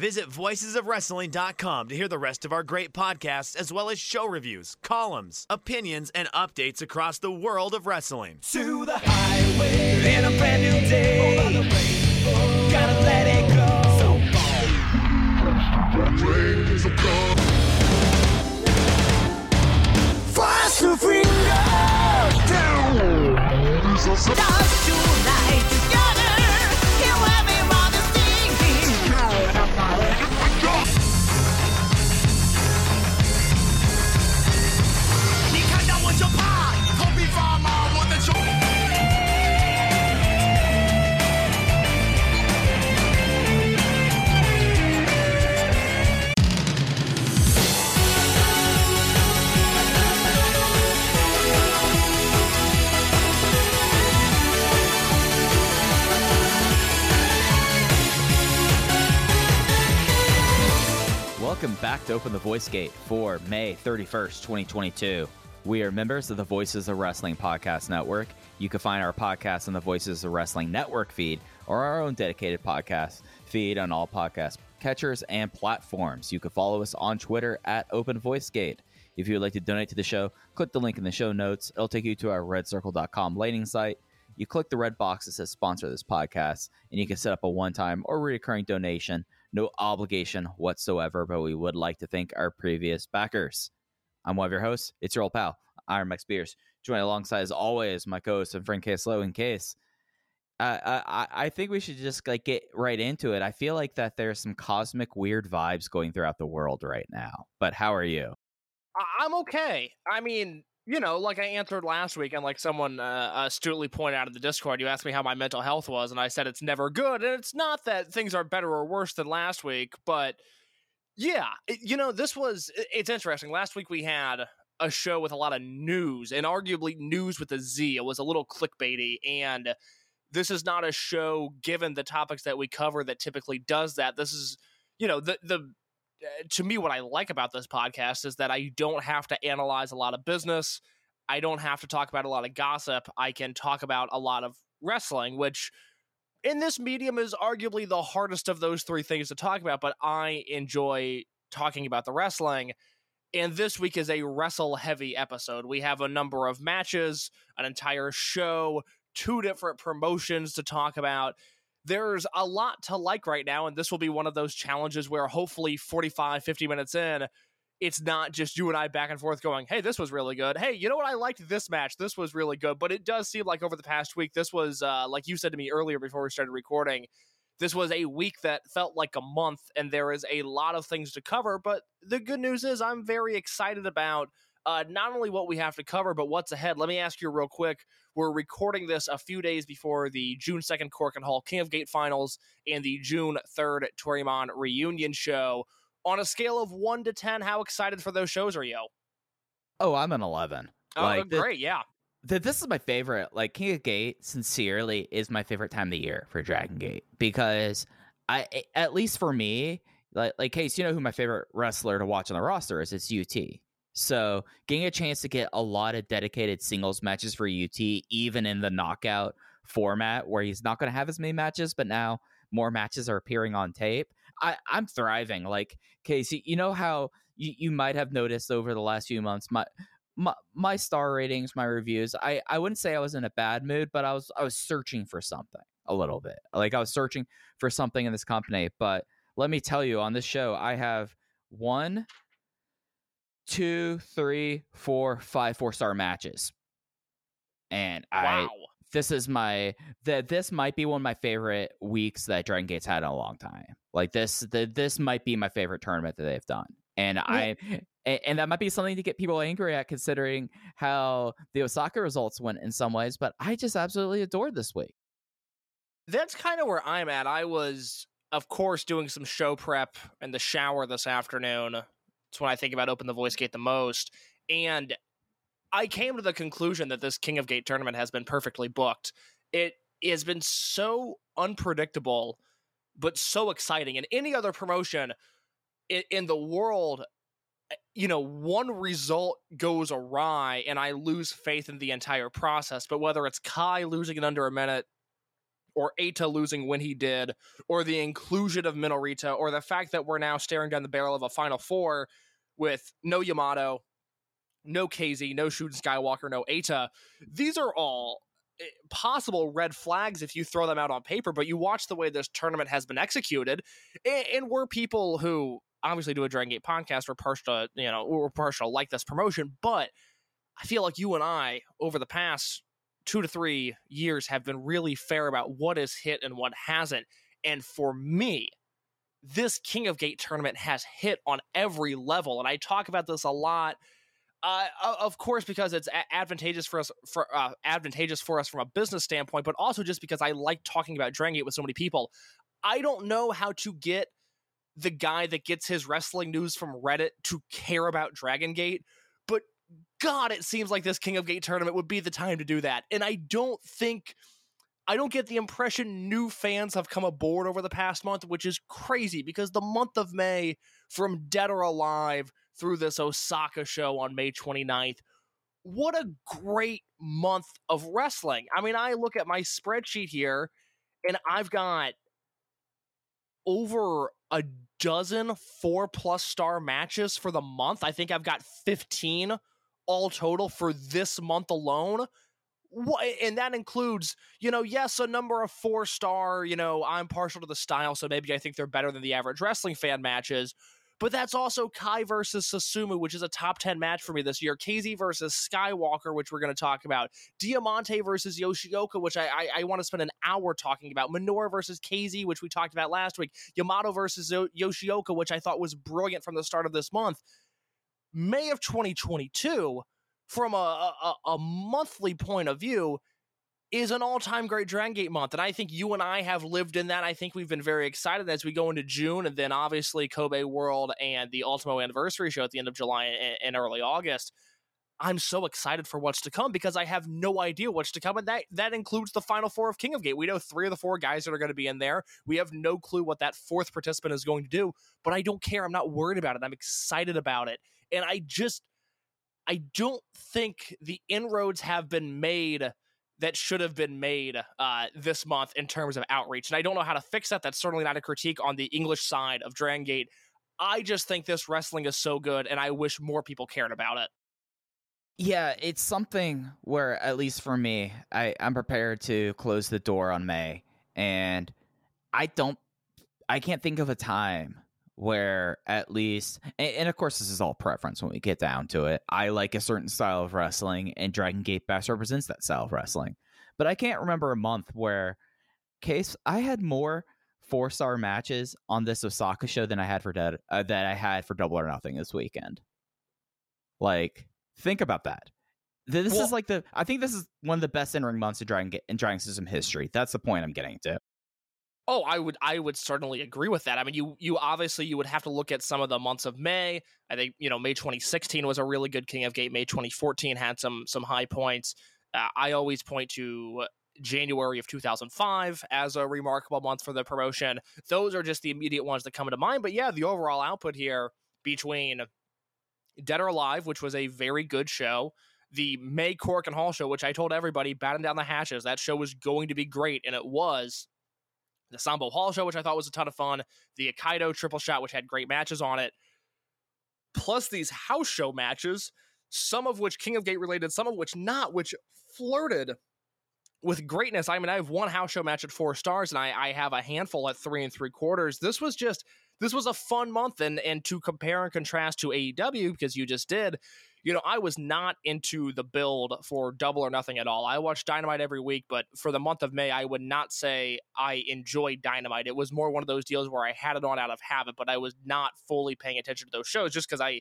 Visit voicesofwrestling.com to hear the rest of our great podcasts, as well as show reviews, columns, opinions, and updates across the world of wrestling. to the highway in a brand new day. Gotta let it go. So down. Tonight Welcome back to Open the Voice Gate for May 31st, 2022. We are members of the Voices of Wrestling Podcast Network. You can find our podcast on the Voices of Wrestling Network feed or our own dedicated podcast feed on all podcast catchers and platforms. You can follow us on Twitter at Open Voice Gate. If you would like to donate to the show, click the link in the show notes. It'll take you to our redcircle.com landing site. You click the red box that says sponsor this podcast, and you can set up a one time or recurring donation. No obligation whatsoever, but we would like to thank our previous backers. I'm one of your hosts. It's your old pal, Iron Mike Spears. Joined alongside, as always, my co-host and friend Case Low. In case, uh, I I think we should just like get right into it. I feel like that there's some cosmic weird vibes going throughout the world right now. But how are you? I'm okay. I mean, you know, like I answered last week, and like someone uh, astutely pointed out in the Discord, you asked me how my mental health was, and I said it's never good. And it's not that things are better or worse than last week, but yeah, you know, this was, it- it's interesting. Last week we had a show with a lot of news, and arguably news with a Z. It was a little clickbaity, and this is not a show, given the topics that we cover, that typically does that. This is, you know, the, the, uh, to me, what I like about this podcast is that I don't have to analyze a lot of business. I don't have to talk about a lot of gossip. I can talk about a lot of wrestling, which in this medium is arguably the hardest of those three things to talk about, but I enjoy talking about the wrestling. And this week is a wrestle heavy episode. We have a number of matches, an entire show, two different promotions to talk about there's a lot to like right now and this will be one of those challenges where hopefully 45 50 minutes in it's not just you and I back and forth going hey this was really good hey you know what I liked this match this was really good but it does seem like over the past week this was uh, like you said to me earlier before we started recording this was a week that felt like a month and there is a lot of things to cover but the good news is I'm very excited about uh, not only what we have to cover, but what's ahead. Let me ask you real quick. We're recording this a few days before the June 2nd Korakuen Hall King of Gate finals and the June 3rd Toryumon reunion show. On a scale of 1 to 10, how excited for those shows are you? Oh, I'm an 11. Oh, Like, great. Yeah. th- this is my favorite. Like King of Gate, sincerely, is my favorite time of the year for Dragon Gate because I, at least for me, like like Case, you know who my favorite wrestler to watch on the roster is? It's UT. So getting a chance to get a lot of dedicated singles matches for UT, even in the knockout format where he's not going to have as many matches, but now more matches are appearing on tape. I, I'm thriving. Like Casey, you know how you, you might have noticed over the last few months, my my, my star ratings, my reviews, I, I wouldn't say I was in a bad mood, but I was I was searching for something a little bit. Like I was searching for something in this company, but let me tell you, on this show, I have one, two, three, four, five four star matches, and I Wow. this is my that this might be one of my favorite weeks that Dragon Gate's had in a long time. Like this, the, this might be my favorite tournament that they've done, and I and that might be something to get people angry at, considering how the Osaka results went in some ways. But I just absolutely adored this week. That's kind of where I'm at. I was, of course, doing some show prep in the shower this afternoon. It's when I think about Open the Voice Gate the most. And I came to the conclusion that this King of Gate tournament has been perfectly booked. It has been so unpredictable, but so exciting. And any other promotion in, in the world, eh, you know, one result goes awry and I lose faith in the entire process. But whether it's Kai losing in under a minute, or Eita losing when he did, or the inclusion of Minorita, or the fact that we're now staring down the barrel of a Final Four with no Yamato, no KZ, no Shuden Skywalker, no Eita. These are all Eh, possible red flags if you throw them out on paper, but you watch the way this tournament has been executed, and, and we're people who obviously do a Dragon Gate podcast. We're partial, you know, we're partial like this promotion, but I feel like you and I over the past two to three years have been really fair about what is hit and what hasn't. And for me, this King of Gate tournament has hit on every level. And I talk about this a lot. Uh, of course, because it's advantageous for us for uh, advantageous for us from a business standpoint, but also just because I like talking about Dragon Gate with so many people. I don't know how to get the guy that gets his wrestling news from Reddit to care about Dragon Gate, but God, it seems like this King of Gate tournament would be the time to do that. And I don't think, I don't get the impression new fans have come aboard over the past month, which is crazy because the month of May, from Dead or Alive through this Osaka show on May 29th, what a great month of wrestling. I mean, I look at my spreadsheet here and I've got over a dozen four plus star matches for the month. I think I've got 15 all total for this month alone. And that includes, you know, yes, a number of four star, you know, I'm partial to the style, so maybe I think they're better than the average wrestling fan matches. But that's also Kai versus Susumu, which is a top 10 match for me this year. KZ versus Skywalker, which we're going to talk about. Diamante versus Yoshioka, which I, I, I want to spend an hour talking about. Minoru versus KZ, which we talked about last week. Yamato versus Yo- Yoshioka, which I thought was brilliant from the start of this month. May of 2022, from a, a, a monthly point of view, is an all-time great Dragon Gate month, and I think you and I have lived in that. I think we've been very excited as we go into June, and then obviously Kobe World and the Ultimo Anniversary show at the end of July and, and early August. I'm so excited for what's to come because I have no idea what's to come, and that that includes the final four of King of Gate. We know three of the four guys that are going to be in there. We have no clue what that fourth participant is going to do, but I don't care. I'm not worried about it. I'm excited about it, and I just I don't think the inroads have been made that should have been made uh, this month in terms of outreach. And I don't know how to fix that. That's certainly not a critique on the English side of Dragon Gate. I just think this wrestling is so good, and I wish more people cared about it. Yeah, it's something where, at least for me, I, I'm prepared to close the door on May. And I don't, I can't think of a time where at least, and, and of course, this is all preference when we get down to it. I like a certain style of wrestling, and Dragon Gate best represents that style of wrestling. But I can't remember a month where, case, I had more four star matches on this Osaka show than I had for Dead, uh, that I had for Double or Nothing this weekend. Like, think about that. This Well- is like the. I think this is one of the best entering months in Dragon in Dragon System history. That's the point I'm getting to. Oh, I would I would certainly agree with that. I mean, you you obviously you would have to look at some of the months of May. I think you know May 2016 was a really good King of Gate. May 2014 had some some high points. Uh, I always point to January of 2005 as a remarkable month for the promotion. Those are just the immediate ones that come into mind. But yeah, the overall output here between Dead or Alive, which was a very good show, the May Korakuen Hall show, which I told everybody batten down the hatches, that show was going to be great, and it was the Sambo Hall show, which I thought was a ton of fun, the Hokkaido triple shot, which had great matches on it, plus these house show matches, some of which King of Gate related, some of which not, which flirted with greatness, I mean, I have one house show match at four stars, and I, I have a handful at three and three quarters. This was just this was a fun month, and and to compare and contrast to AEW because you just did, you know, I was not into the build for Double or Nothing at all. I watched Dynamite every week, but for the month of May, I would not say I enjoyed Dynamite. It was more one of those deals where I had it on out of habit, but I was not fully paying attention to those shows just because I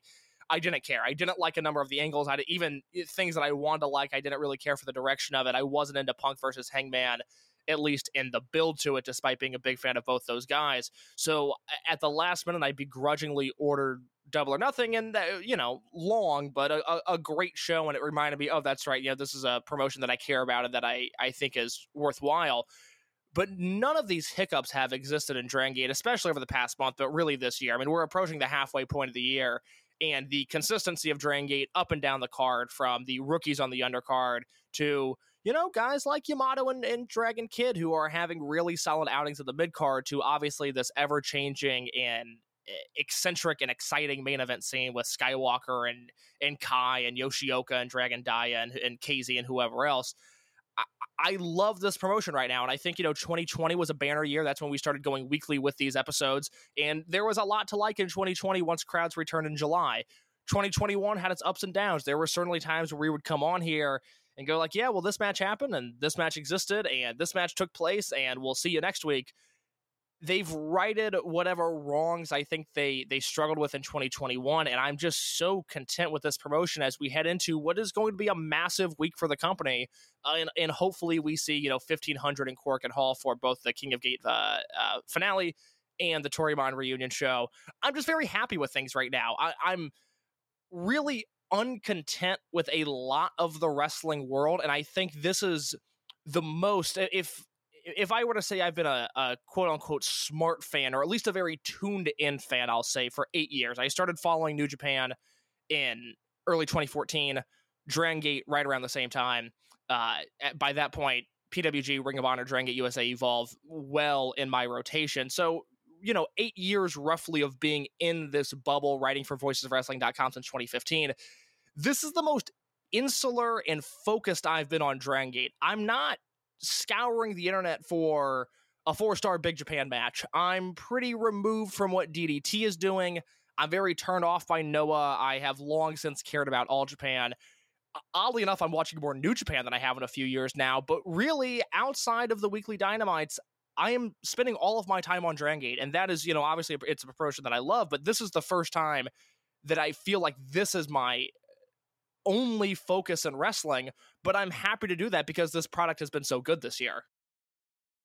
I didn't care. I didn't like a number of the angles. I even eh, things that I wanted to like. I didn't really care for the direction of it. I wasn't into Punk versus Hangman, at least in the build to it, despite being a big fan of both those guys. So at the last minute, I begrudgingly ordered Double or Nothing, and uh, you know, long but a, a, a, great show. And it reminded me, oh, that's right. You know, this is a promotion that I care about and that I I think is worthwhile. But none of these hiccups have existed in Dragon Gate, especially over the past month, but really this year. I mean, we're approaching the halfway point of the year, and the consistency of Dragon Gate up and down the card from the rookies on the undercard to you know guys like Yamato and, and Dragon Kid who are having really solid outings at the mid card to obviously this ever changing and eccentric and exciting main event scene with Skywalker and and Kai and Yoshioka and Dragon Dia and, and KZ and whoever else. I love this promotion right now. And I think, you know, 2020 was a banner year. That's when we started going weekly with these episodes. And there was a lot to like in 2020 once crowds returned in July. 2021 had its ups and downs. There were certainly times where we would come on here and go like, yeah, well, this match happened and this match existed and this match took place and we'll see you next week they've righted whatever wrongs I think they they struggled with in 2021 and I'm just so content with this promotion as we head into what is going to be a massive week for the company uh, and, and hopefully we see you know 1500 in Korakuen Hall for both the King of Gate uh, uh, finale and the Toryumon reunion show. I'm just very happy with things right now. I, I'm really uncontent with a lot of the wrestling world and I think this is the most if if I were to say I've been a, a, quote unquote smart fan, or at least a very tuned in fan, I'll say for eight years. I started following New Japan in early 2014, Dragon Gate right around the same time. Uh, by that point, PWG, Ring of Honor, Dragon Gate USA, Evolve well in my rotation. So, you know, eight years roughly of being in this bubble, writing for Voices of voicesofwrestling.com since 2015. This is the most insular and focused I've been on Dragon Gate. I'm not scouring the internet for a four star Big Japan match. I'm pretty removed from what DDT is doing. I'm very turned off by Noah. I have long since cared about All Japan. Oddly enough, I'm watching more New Japan than I have in a few years now, but really, outside of the weekly dynamites, I am spending all of my time on Dragon Gate, and that is, you know, obviously it's a promotion that I love, but this is the first time that I feel like this is my only focus in wrestling, but I'm happy to do that because this product has been so good this year.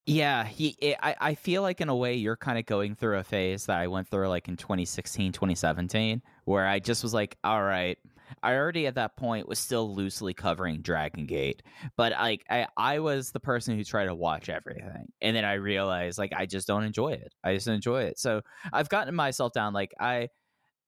Yeah, he, it, I, I feel like in a way you're kind of going through a phase that I went through like in 2016, 2017, where I just was like, all right, I already at that point was still loosely covering Dragon Gate, but like I, I was the person who tried to watch everything, and then I realized like I just don't enjoy it. I just enjoy it. So I've gotten myself down. Like I,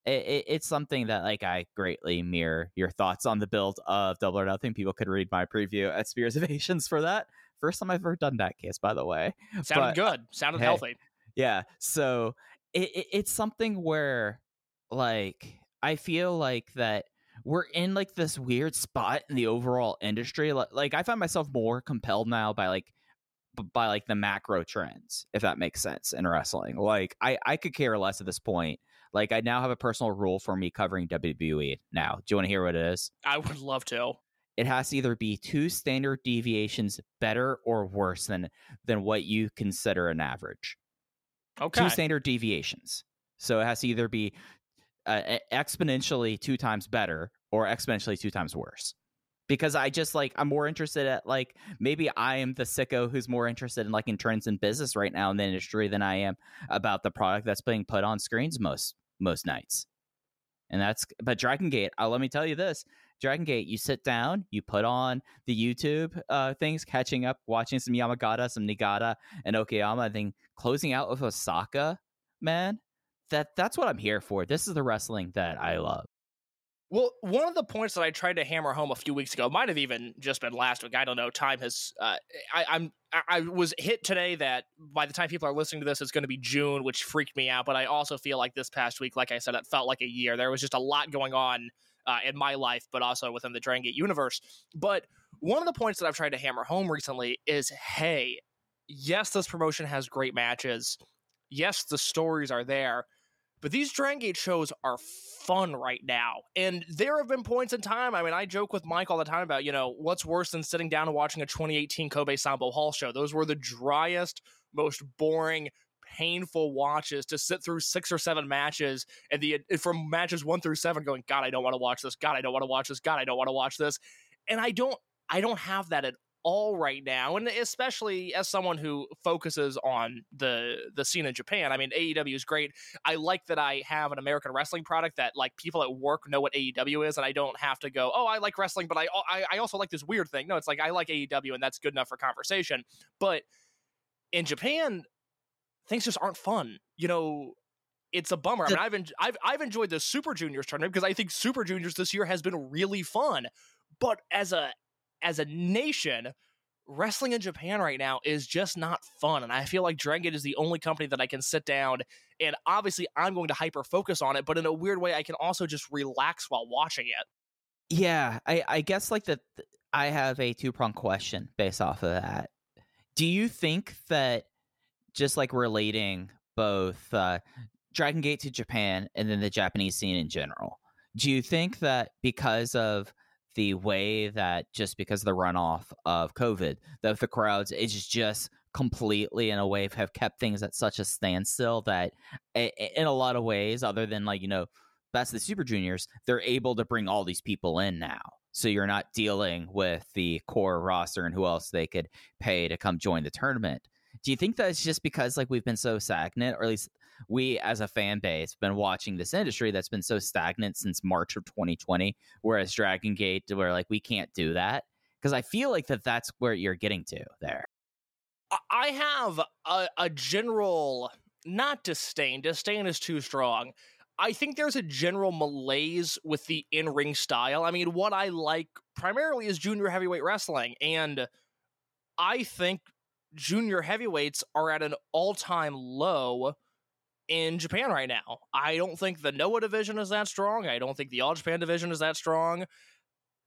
it, it's something that like I greatly mirror your thoughts on the build of Double or Nothing. People could read my preview at Spears of Asians for that. First time I've ever done that case, by the way. Sounded but, good. Sounded hey, healthy. Yeah. So it, it, it's something where like I feel like that we're in like this weird spot in the overall industry. Like, like I find myself more compelled now by like by like the macro trends, if that makes sense in wrestling. Like I I could care less at this point like I now have a personal rule for me covering WWE now. Do you want to hear what it is? I would love to. It has to either be two standard deviations better or worse than than what you consider an average. Okay. Two standard deviations. So it has to either be uh, exponentially two times better or exponentially two times worse because I just like I'm more interested at like maybe I am the sicko who's more interested in like in trends in business right now in the industry than I am about the product that's being put on screens most most nights. And that's but Dragon Gate, let me tell you this. Dragon Gate, you sit down, you put on the YouTube uh, things, catching up, watching some Yamagata, some Nagata, and Okayama, and then closing out with Osaka, man. That that's what I'm here for. This is the wrestling that I love. Well, one of the points that I tried to hammer home a few weeks ago might have even just been last week. I don't know. Time has. Uh, I, I'm. I was hit today that by the time people are listening to this, it's going to be June, which freaked me out. But I also feel like this past week, like I said, it felt like a year. There was just a lot going on uh, in my life, but also within the Dragon Gate universe. But one of the points that I've tried to hammer home recently is hey, yes, this promotion has great matches. Yes, the stories are there, but these Dragon Gate shows are fun right now. And there have been points in time. I mean, I joke with Mike all the time about, you know, what's worse than sitting down and watching a 2018 Kobe Sambo Hall show? Those were the driest, most boring, painful watches to sit through six or seven matches and the from matches one through seven going, God, I don't want to watch this. God, I don't want to watch this. God, I don't want to watch this. And I don't I don't have that at all right now, and especially as someone who focuses on the the scene in Japan. I mean, AEW is great. I like that I have an American wrestling product that like people at work know what AEW is, and I don't have to go, oh, I like wrestling, but I I, I also like this weird thing. No, it's like I like AEW, and that's good enough for conversation. But in Japan, things just aren't fun. You know, it's a bummer. I mean, I've en- I've I've enjoyed the Super Juniors tournament because I think Super Juniors this year has been really fun. But as a as a nation, wrestling in Japan right now is just not fun. And I feel like Dragon Gate is the only company that I can sit down and obviously I'm going to hyper focus on it, but in a weird way, I can also just relax while watching it. Yeah, I, I guess like that. I have a two prong question based off of that. Do you think that just like relating both uh, Dragon Gate to Japan and then the Japanese scene in general, do you think that because of the way that just because of the runoff of COVID, that the crowds is just completely in a way have kept things at such a standstill that in a lot of ways, other than like, you know, that's the Super Juniors, they're able to bring all these people in now. So you're not dealing with the core roster and who else they could pay to come join the tournament. Do you think that's just because like we've been so stagnant, or at least we as a fan base been watching this industry that's been so stagnant since March of 2020 whereas Dragon Gate where like we can't do that because I feel like that that's where you're getting to there. I have a, a general not disdain. Disdain is too strong. I think there's a general malaise with the in ring style. I mean, what I like primarily is junior heavyweight wrestling. And I think junior heavyweights are at an all time low in Japan right now. I don't think the Noah division is that strong. I don't think the All Japan division is that strong.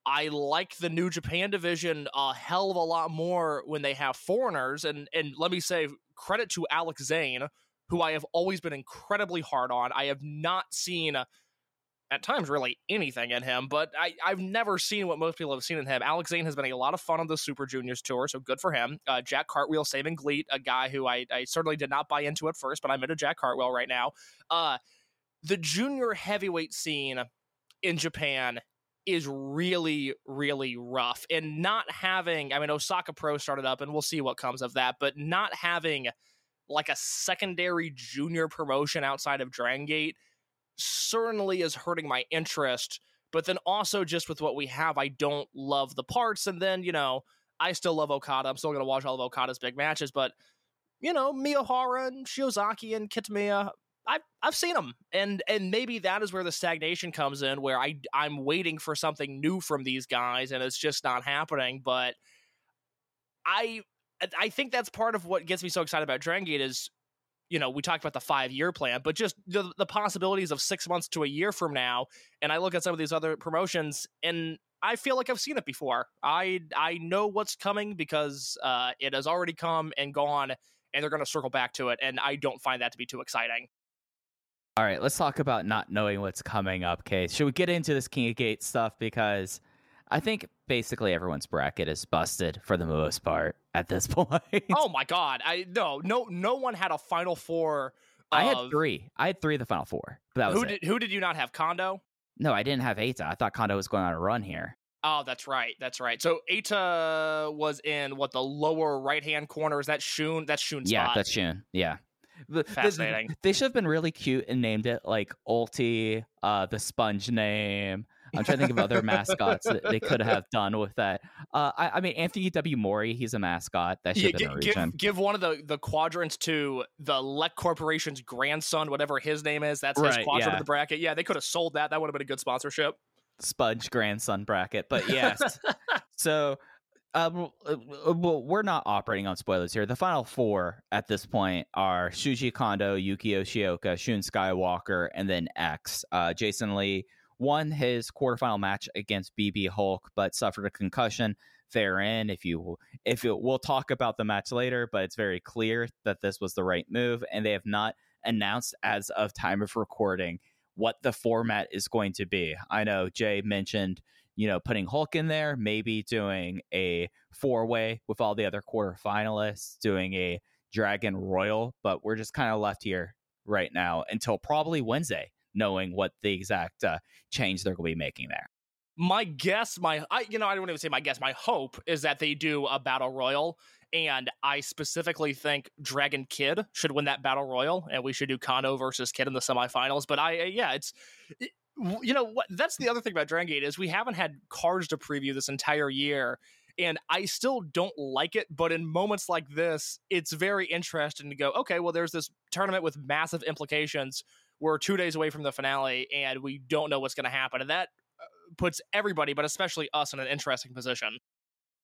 I like the New Japan division a hell of a lot more when they have foreigners. And and let me say credit to Alex Zayne, who I have always been incredibly hard on. I have not seen at times really anything in him, but I, I've never seen what most people have seen in him. Alex Zayne has been a lot of fun on the Super Juniors tour, so good for him. Uh, Jack Cartwheel saving GLEAT, a guy who I, I certainly did not buy into at first, but I'm into Jack Cartwheel right now. Uh, the junior heavyweight scene in Japan is really, really rough. And not having, I mean, Osaka Pro started up, and we'll see what comes of that, but not having like a secondary junior promotion outside of Dragon Gate – certainly is hurting my interest. But then also just with what we have, I don't love the parts. And then, you know, I still love Okada. I'm still going to watch all of Okada's big matches. But, you know, Miyahara and Shiozaki and Kitamiya, I've, I've seen them. And and maybe that is where the stagnation comes in, where I, I'm waiting for something new from these guys and it's just not happening. But I I think that's part of what gets me so excited about Dragon Gate is you know, we talked about the five year plan, but just the, the possibilities of six months to a year from now. And I look at some of these other promotions and I feel like I've seen it before. I I know what's coming because uh, it has already come and gone, and they're going to circle back to it. And I don't find that to be too exciting. All right, let's talk about not knowing what's coming up, Case. Should we get into this King of Gate stuff? Because I think basically everyone's bracket is busted for the most part at this point. oh my god! I no no no one had a final four. I had three. I had three of the final four. But that was who did who did you not have? Kondo. No, I didn't have Eita. I thought Kondo was going on a run here. Oh, that's right. That's right. So Eita was in what the lower right hand corner. Is that Shun? That's Shun's Yeah, spot. that's Shun. Yeah. Fascinating. They, they should have been really cute and named it like Ulti, uh, the sponge name, I'm trying to think of other mascots that they could have done with that. Uh, I, I, mean, Anthony W. Mori, he's a mascot. That should yeah, have been give, give, one of the, the quadrants to the Lek Corporation's grandson, whatever his name is. That's his quadrant yeah. of the bracket. Yeah, they could have sold that. That would have been a good sponsorship. Spudge grandson bracket. But yes. so um, well, we're not operating on spoilers here. The final four at this point are Shuji Kondo, Yuki Yoshioka, Shun Skywalker, and then X. Uh, Jason Lee won his quarterfinal match against BB Hulk, but suffered a concussion therein. If you if it, we'll talk about the match later, but it's very clear that this was the right move, and they have not announced as of time of recording what the format is going to be. I know Jay mentioned you know, putting Hulk in there, maybe doing a four way with all the other quarterfinalists, doing a Dragon Royal, but we're just kind of left here right now until probably Wednesday, knowing what the exact uh, change they're going to be making there. My guess, my I, you know, I don't even say my guess. My hope is that they do a battle royal, and I specifically think Dragon Kid should win that battle royal, and we should do Kano versus Kid in the semifinals. But I, yeah, it's you know what that's the other thing about Dragon Gate is we haven't had cards to preview this entire year and I still don't like it but in moments like this it's very interesting to go okay well there's this tournament with massive implications we're 2 days away from the finale and we don't know what's going to happen and that uh, puts everybody but especially us in an interesting position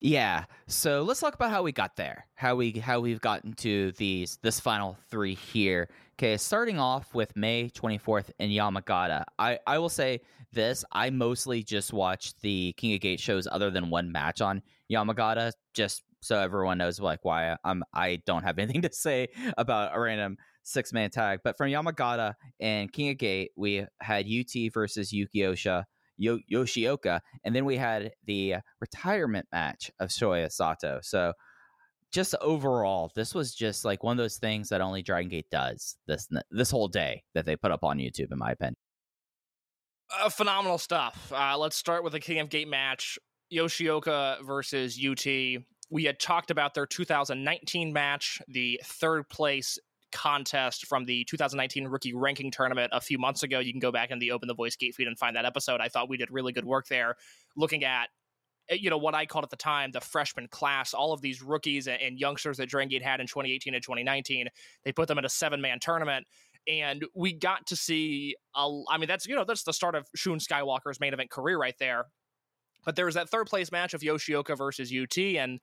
yeah. So let's talk about how we got there. How we how we've gotten to these this final three here. Okay, starting off with May 24th in Yamagata. I I will say this, I mostly just watched the King of Gate shows other than one match on Yamagata just so everyone knows like why I'm I don't have anything to say about a random six man tag. But from Yamagata and King of Gate, we had UT versus Yuki Osha Yo- Yoshioka, and then we had the retirement match of Shoya Sato. So just overall, this was just like one of those things that only Dragon Gate does this this whole day that they put up on YouTube, in my opinion. Uh, phenomenal stuff. Uh, let's start with the King of Gate match: Yoshioka versus UT. We had talked about their 2019 match, the third place contest from the 2019 rookie ranking tournament a few months ago. You can go back in the Open the Voice Gate feed and find that episode. I thought we did really good work there, looking at eh, you know what I called at the time the freshman class, all of these rookies and youngsters that Dragon Gate had in 2018 and 2019. They put them in a seven man tournament. And we got to see, a, I mean, that's you know that's the start of Shun Skywalker's main event career right there. But there was that third place match of Yoshioka versus UT, and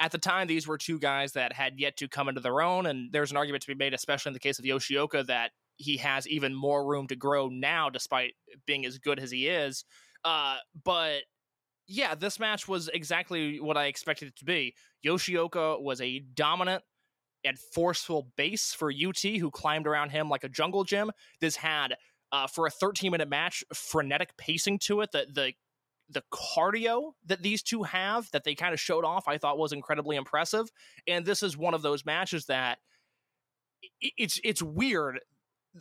at the time, these were two guys that had yet to come into their own, and there's an argument to be made, especially in the case of Yoshioka, that he has even more room to grow now, despite being as good as he is. Uh, but yeah, this match was exactly what I expected it to be. Yoshioka was a dominant and forceful base for UT, who climbed around him like a jungle gym. This had, uh, for a 13 minute match, frenetic pacing to it. The the the cardio that these two have that they kind of showed off, I thought was incredibly impressive. And this is one of those matches that it's it's weird.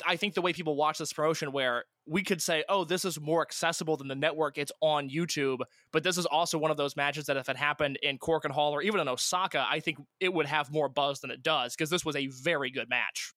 I think the way people watch this promotion, where we could say, "Oh, this is more accessible than the network. It's on YouTube," but this is also one of those matches that if it happened in Korakuen Hall or even in Osaka, I think it would have more buzz than it does because this was a very good match.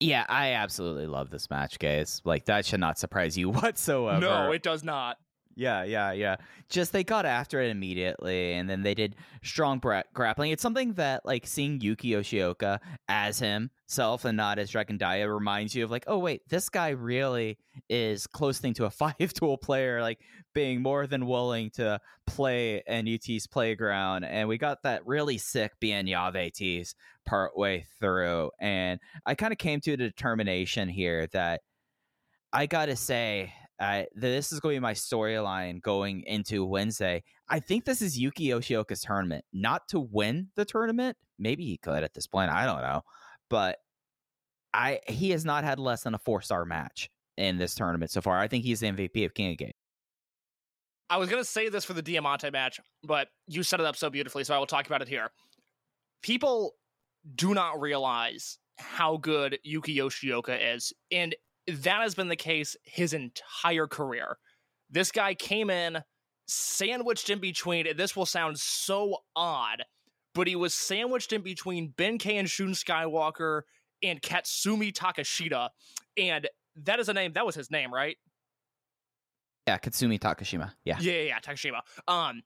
Yeah, I absolutely love this match, guys. Like that should not surprise you whatsoever. No, it does not. Yeah, yeah, yeah. Just they got after it immediately, and then they did strong bra- grappling. It's something that like seeing Yuki Yoshioka as himself and not as Dragon Dia reminds you of like, oh wait, this guy really is close thing to a five tool player, like being more than willing to play in UT's playground. And we got that really sick Bien Yave tease part way through, and I kind of came to a determination here that I gotta say uh, this is going to be my storyline going into Wednesday. I think this is Yuki Yoshioka's tournament, not to win the tournament. Maybe he could at this point. I don't know, but I he has not had less than a four star match in this tournament so far. I think he's the MVP of King of Gate. I was going to say this for the Diamante match, but you set it up so beautifully, so I will talk about it here. People do not realize how good Yuki Yoshioka is. And that has been the case his entire career. This guy came in sandwiched in between, and this will sound so odd, but he was sandwiched in between Ben-K and Shun Skywalker and Katsumi Takeshita. And that is a name, that was his name, right? Yeah, Katsumi Takashima. Yeah. Yeah, yeah, yeah Takeshima. Um,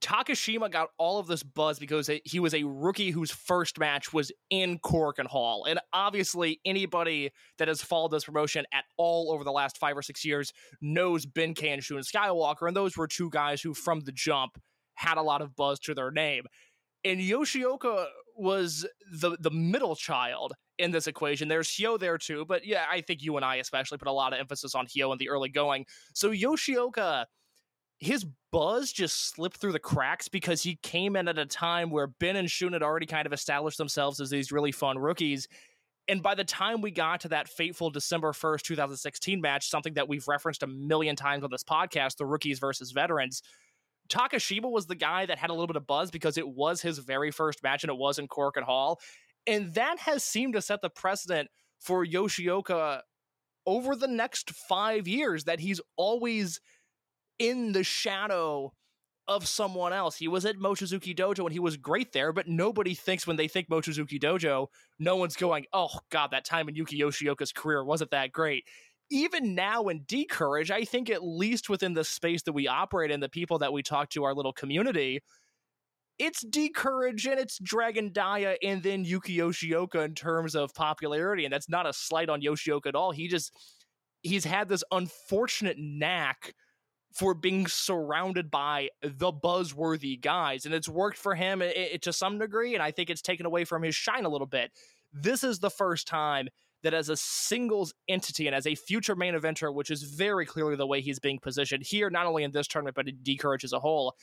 Takeshima got all of this buzz because he was a rookie whose first match was in Korakuen Hall. And obviously, anybody that has followed this promotion at all over the last five or six years knows Ben-K and Skywalker. And those were two guys who, from the jump, had a lot of buzz to their name. And Yoshioka was the, the middle child in this equation. There's Hyo there too, but yeah, I think you and I especially put a lot of emphasis on Hyo in the early going. So Yoshioka, his buzz just slipped through the cracks because he came in at a time where Ben and Shun had already kind of established themselves as these really fun rookies. And by the time we got to that fateful December 1st, 2016 match, something that we've referenced a million times on this podcast, the rookies versus veterans, Takashima was the guy that had a little bit of buzz because it was his very first match and it was in Korakuen Hall. And that has seemed to set the precedent for Yoshioka over the next five years that he's always in the shadow of someone else. He was at Mochizuki Dojo and he was great there, but nobody thinks when they think Mochizuki Dojo, no one's going, oh God, that time in Yuki Yoshioka's career wasn't that great. Even now in D'courage, I think at least within the space that we operate in, the people that we talk to, our little community, it's D'courage and it's Dragon Dia and then Yuki Yoshioka in terms of popularity. And that's not a slight on Yoshioka at all. He just, he's had this unfortunate knack for being surrounded by the buzzworthy guys. And it's worked for him it, it, to some degree. And I think it's taken away from his shine a little bit. This is the first time that as a singles entity and as a future main eventer, which is very clearly the way he's being positioned here, not only in this tournament, but in D'courage as a whole,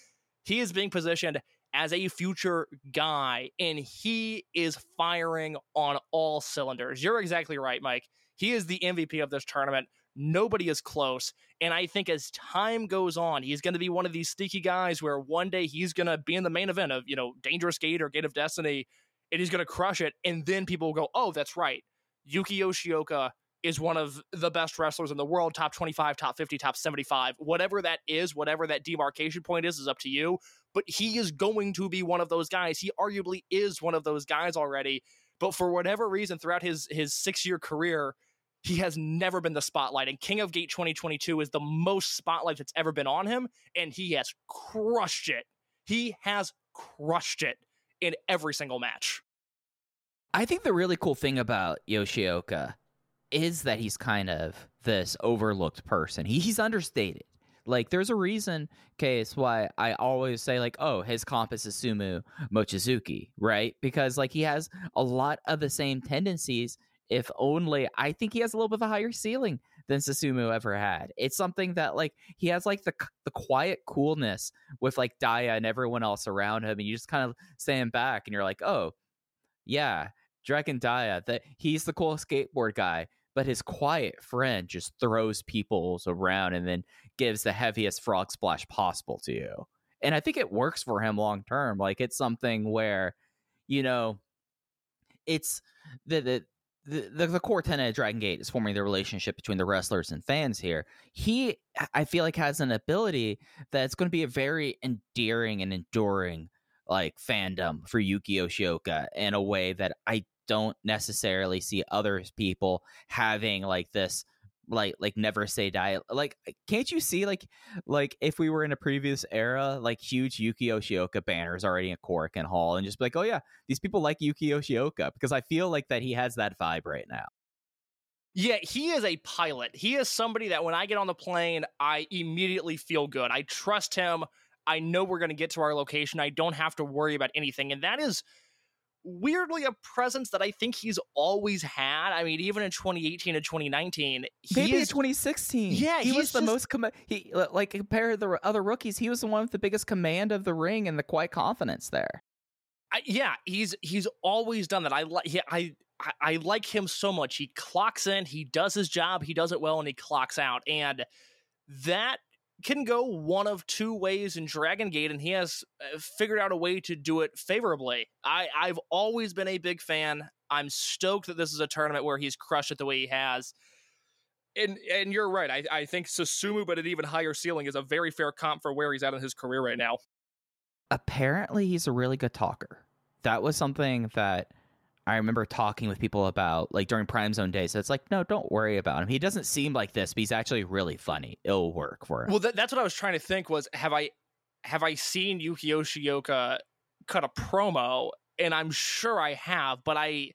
he is being positioned as a future guy and he is firing on all cylinders. You're exactly right, Mike. He is the MVP of this tournament. Nobody is close. And I think as time goes on, he's going to be one of these sneaky guys where one day he's going to be in the main event of, you know, Dangerous Gate or Gate of Destiny, and he's going to crush it. And then people will go, oh, that's right. Yuki Yoshioka is one of the best wrestlers in the world, top 25, top 50, top 75. Whatever that is, whatever that demarcation point is, is up to you. But he is going to be one of those guys. He arguably is one of those guys already. But for whatever reason, throughout his his six year career, he has never been the spotlight. And King of Gate 2022 is the most spotlight that's ever been on him, and he has crushed it. He has crushed it in every single match. I think the really cool thing about Yoshioka is that he's kind of this overlooked person. He, he's understated. Like, there's a reason, case why I always say, like, oh, his comp is Susumu Mochizuki, right? Because, like, he has a lot of the same tendencies if only I think he has a little bit of a higher ceiling than Susumu ever had. It's something that like he has like the the quiet coolness with like Dia and everyone else around him, and you just kind of stand back and you're like, oh, yeah, Dragon Dia. That he's the cool skateboard guy, but his quiet friend just throws people around and then gives the heaviest frog splash possible to you. And I think it works for him long term. Like it's something where, you know, it's the the the, the, the core tenet of Dragon Gate is forming the relationship between the wrestlers and fans here. He, I feel like, has an ability that's going to be a very endearing and enduring like fandom for Yuki Yoshioka in a way that I don't necessarily see other people having like this like like never say die like can't you see like like if we were in a previous era like huge yuki yoshioka banners already in Korakuen Hall and just be like oh yeah these people like yuki yoshioka because i feel like that he has that vibe right now yeah, he is a pilot. He is somebody that when I get on the plane, I immediately feel good. I trust him. I know we're going to get to our location. I don't have to worry about anything. And that is weirdly a presence that I think he's always had. I mean, even in 2018 and 2019, maybe is, 2016. Yeah, he was the just, most com- he like compared to the other rookies. He was the one with the biggest command of the ring and the quiet confidence there. I, yeah, he's he's always done that. I like I. I, I like him so much. He clocks in, he does his job, he does it well, and he clocks out. And that can go one of two ways in Dragon Gate, and he has uh, figured out a way to do it favorably. I, I've always been a big fan. I'm stoked that this is a tournament where he's crushed it the way he has. And and you're right. I, I think Susumu, but at even higher ceiling, is a very fair comp for where he's at in his career right now. Apparently, he's a really good talker. That was something that I remember talking with people about like during Prime Zone days. So it's like, no, don't worry about him. He doesn't seem like this, but he's actually really funny. It'll work for him. Well, that's what I was trying to think was have I have I seen Yuki Yoshioka cut a promo? And I'm sure I have, but I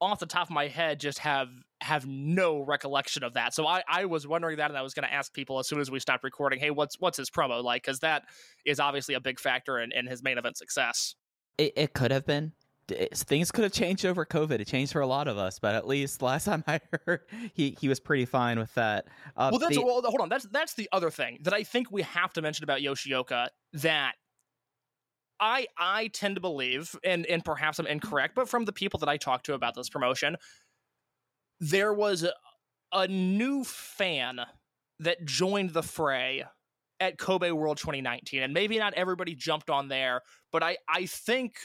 off the top of my head just have have no recollection of that. So I, I was wondering that and I was gonna ask people as soon as we stopped recording, hey, what's what's his promo like? Because that is obviously a big factor in, in his main event success. It, it could have been d- things could have changed over COVID. It changed for a lot of us, but at least last time I heard, he he was pretty fine with that. Uh, well, that's the- well, hold on. That's that's the other thing that I think we have to mention about Yoshioka that I I tend to believe, and and perhaps I'm incorrect, but from the people that I talked to about this promotion, there was a, a new fan that joined the fray at Kobe World 2019, and maybe not everybody jumped on there, but I I think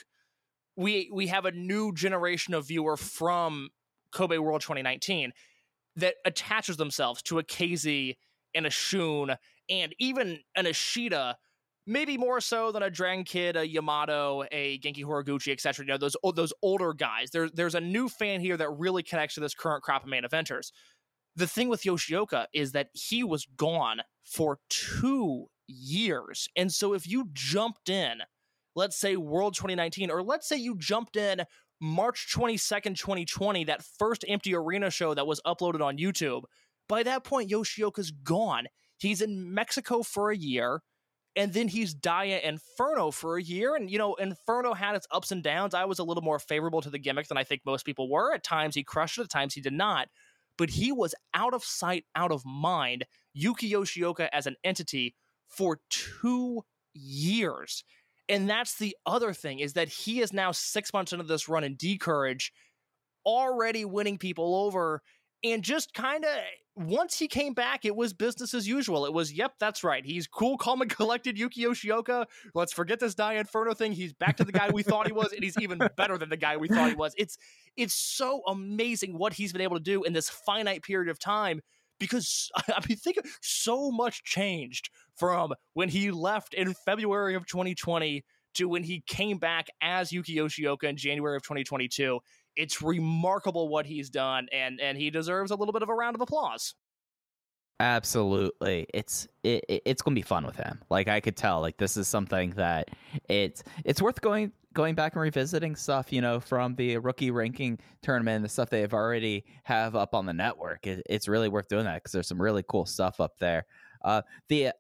we we have a new generation of viewer from Kobe World 2019 that attaches themselves to a KZ and a Shun and even an Ashita, maybe more so than a Dragon Kid, a Yamato, a Genki Horiguchi, etc. You know, those oh, those older guys. There, there's a new fan here that really connects to this current crop of main eventers. The thing with Yoshioka is that he was gone for two years. And so if you jumped in, let's say World 2019, or let's say you jumped in March 22nd, 2020, that first empty arena show that was uploaded on YouTube, by that point, Yoshioka's gone. He's in Mexico for a year, and then he's Dia Inferno for a year. And, you know, Inferno had its ups and downs. I was a little more favorable to the gimmick than I think most people were. At times he crushed it, at times he did not. But he was out of sight, out of mind, Yuki Yoshioka as an entity for two years. And that's the other thing is that he is now six months into this run in D'Courage, already winning people over. And just kind of once he came back, it was business as usual. It was, yep, that's right. He's cool, calm, and collected. Yuki Yoshioka. Let's forget this Dia Inferno thing. He's back to the guy we thought he was, and he's even better than the guy we thought he was. It's it's so amazing what he's been able to do in this finite period of time because I mean, think of- so much changed from when he left in February of 2020 to when he came back as Yuki Yoshioka in January of 2022. It's remarkable what he's done, and and he deserves a little bit of a round of applause. Absolutely, it's it, it- it's gonna be fun with him. Like I could tell, like this is something that it's it's worth going going back and revisiting stuff, you know, from the rookie ranking tournament and the stuff they have already have up on the network. It, it's really worth doing that because there's some really cool stuff up there. Uh, the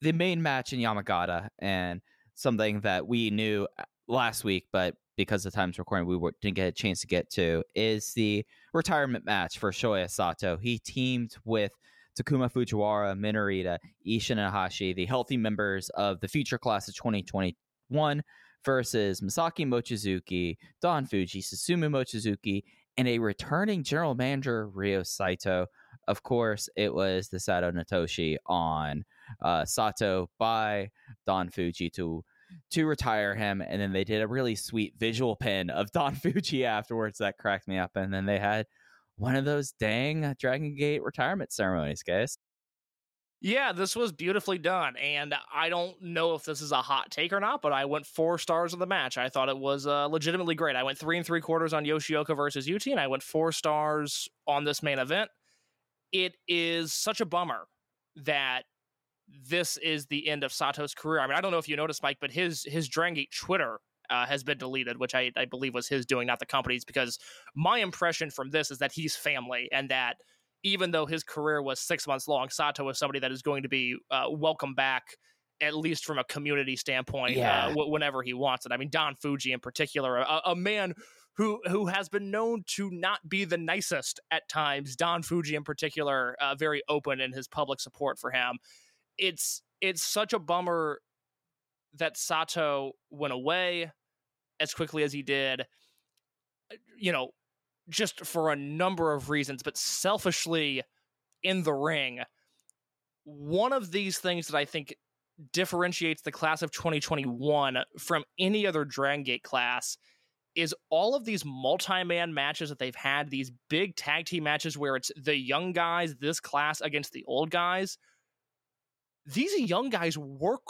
the main match in Yamagata and something that we knew uh, last week, but because of time's recording, we didn't get a chance to get to is the retirement match for Shoya Sato. He teamed with Takuma Fujiwara, Minorita, Ishin Iihashi, the healthy members of the future class of 2021, versus Masaaki Mochizuki, Don Fujii, Susumu Mochizuki, and a returning general manager, Ryo Saito. Of course, it was the Sato Natoshi on uh, Sato by Don Fujii to to retire him, and then they did a really sweet visual pin of Don Fujii afterwards that cracked me up, and then they had one of those dang Dragon Gate retirement ceremonies, guys. Yeah, this was beautifully done, and I don't know if this is a hot take or not, but I went four stars of the match. I thought it was uh, legitimately great. I went three and three quarters on Yoshioka versus UT, and I went four stars on this main event. It is such a bummer that this is the end of Sato's career. I mean, I don't know if you noticed, Mike, but his his Dragon Gate Twitter uh, has been deleted, which I, I believe was his doing, not the company's. Because my impression from this is that he's family, and that even though his career was six months long, Sato is somebody that is going to be uh, welcome back. At least from a community standpoint, Yeah. uh, w- whenever he wants it. I mean, Don Fujii in particular, a, a man who who has been known to not be the nicest at times. Don Fujii in particular, uh, very open in his public support for him. It's it's such a bummer that Sato went away as quickly as he did. Uh, You know, just for a number of reasons, but selfishly in the ring, one of these things that I think differentiates the class of 2021 from any other Dragon Gate class is all of these multi-man matches that they've had, these big tag team matches where it's the young guys, this class against the old guys. These young guys work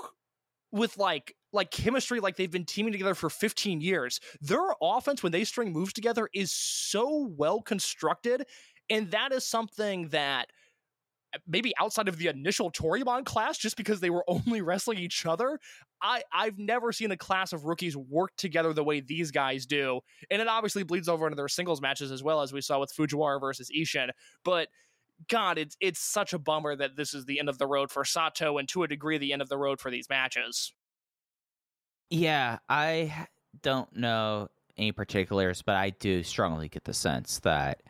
with like like chemistry like they've been teaming together for 15 years. Their offense when they string moves together is so well constructed and that is something that uh, maybe outside of the initial Toryumon class just because they were only wrestling each other, I I've never seen a class of rookies work together the way these guys do. And it obviously bleeds over into their singles matches as well as we saw with Fujiwara versus Ishin, but God, it's it's such a bummer that this is the end of the road for Sato and to a degree the end of the road for these matches. Yeah, I don't know any particulars, but I do strongly get the sense that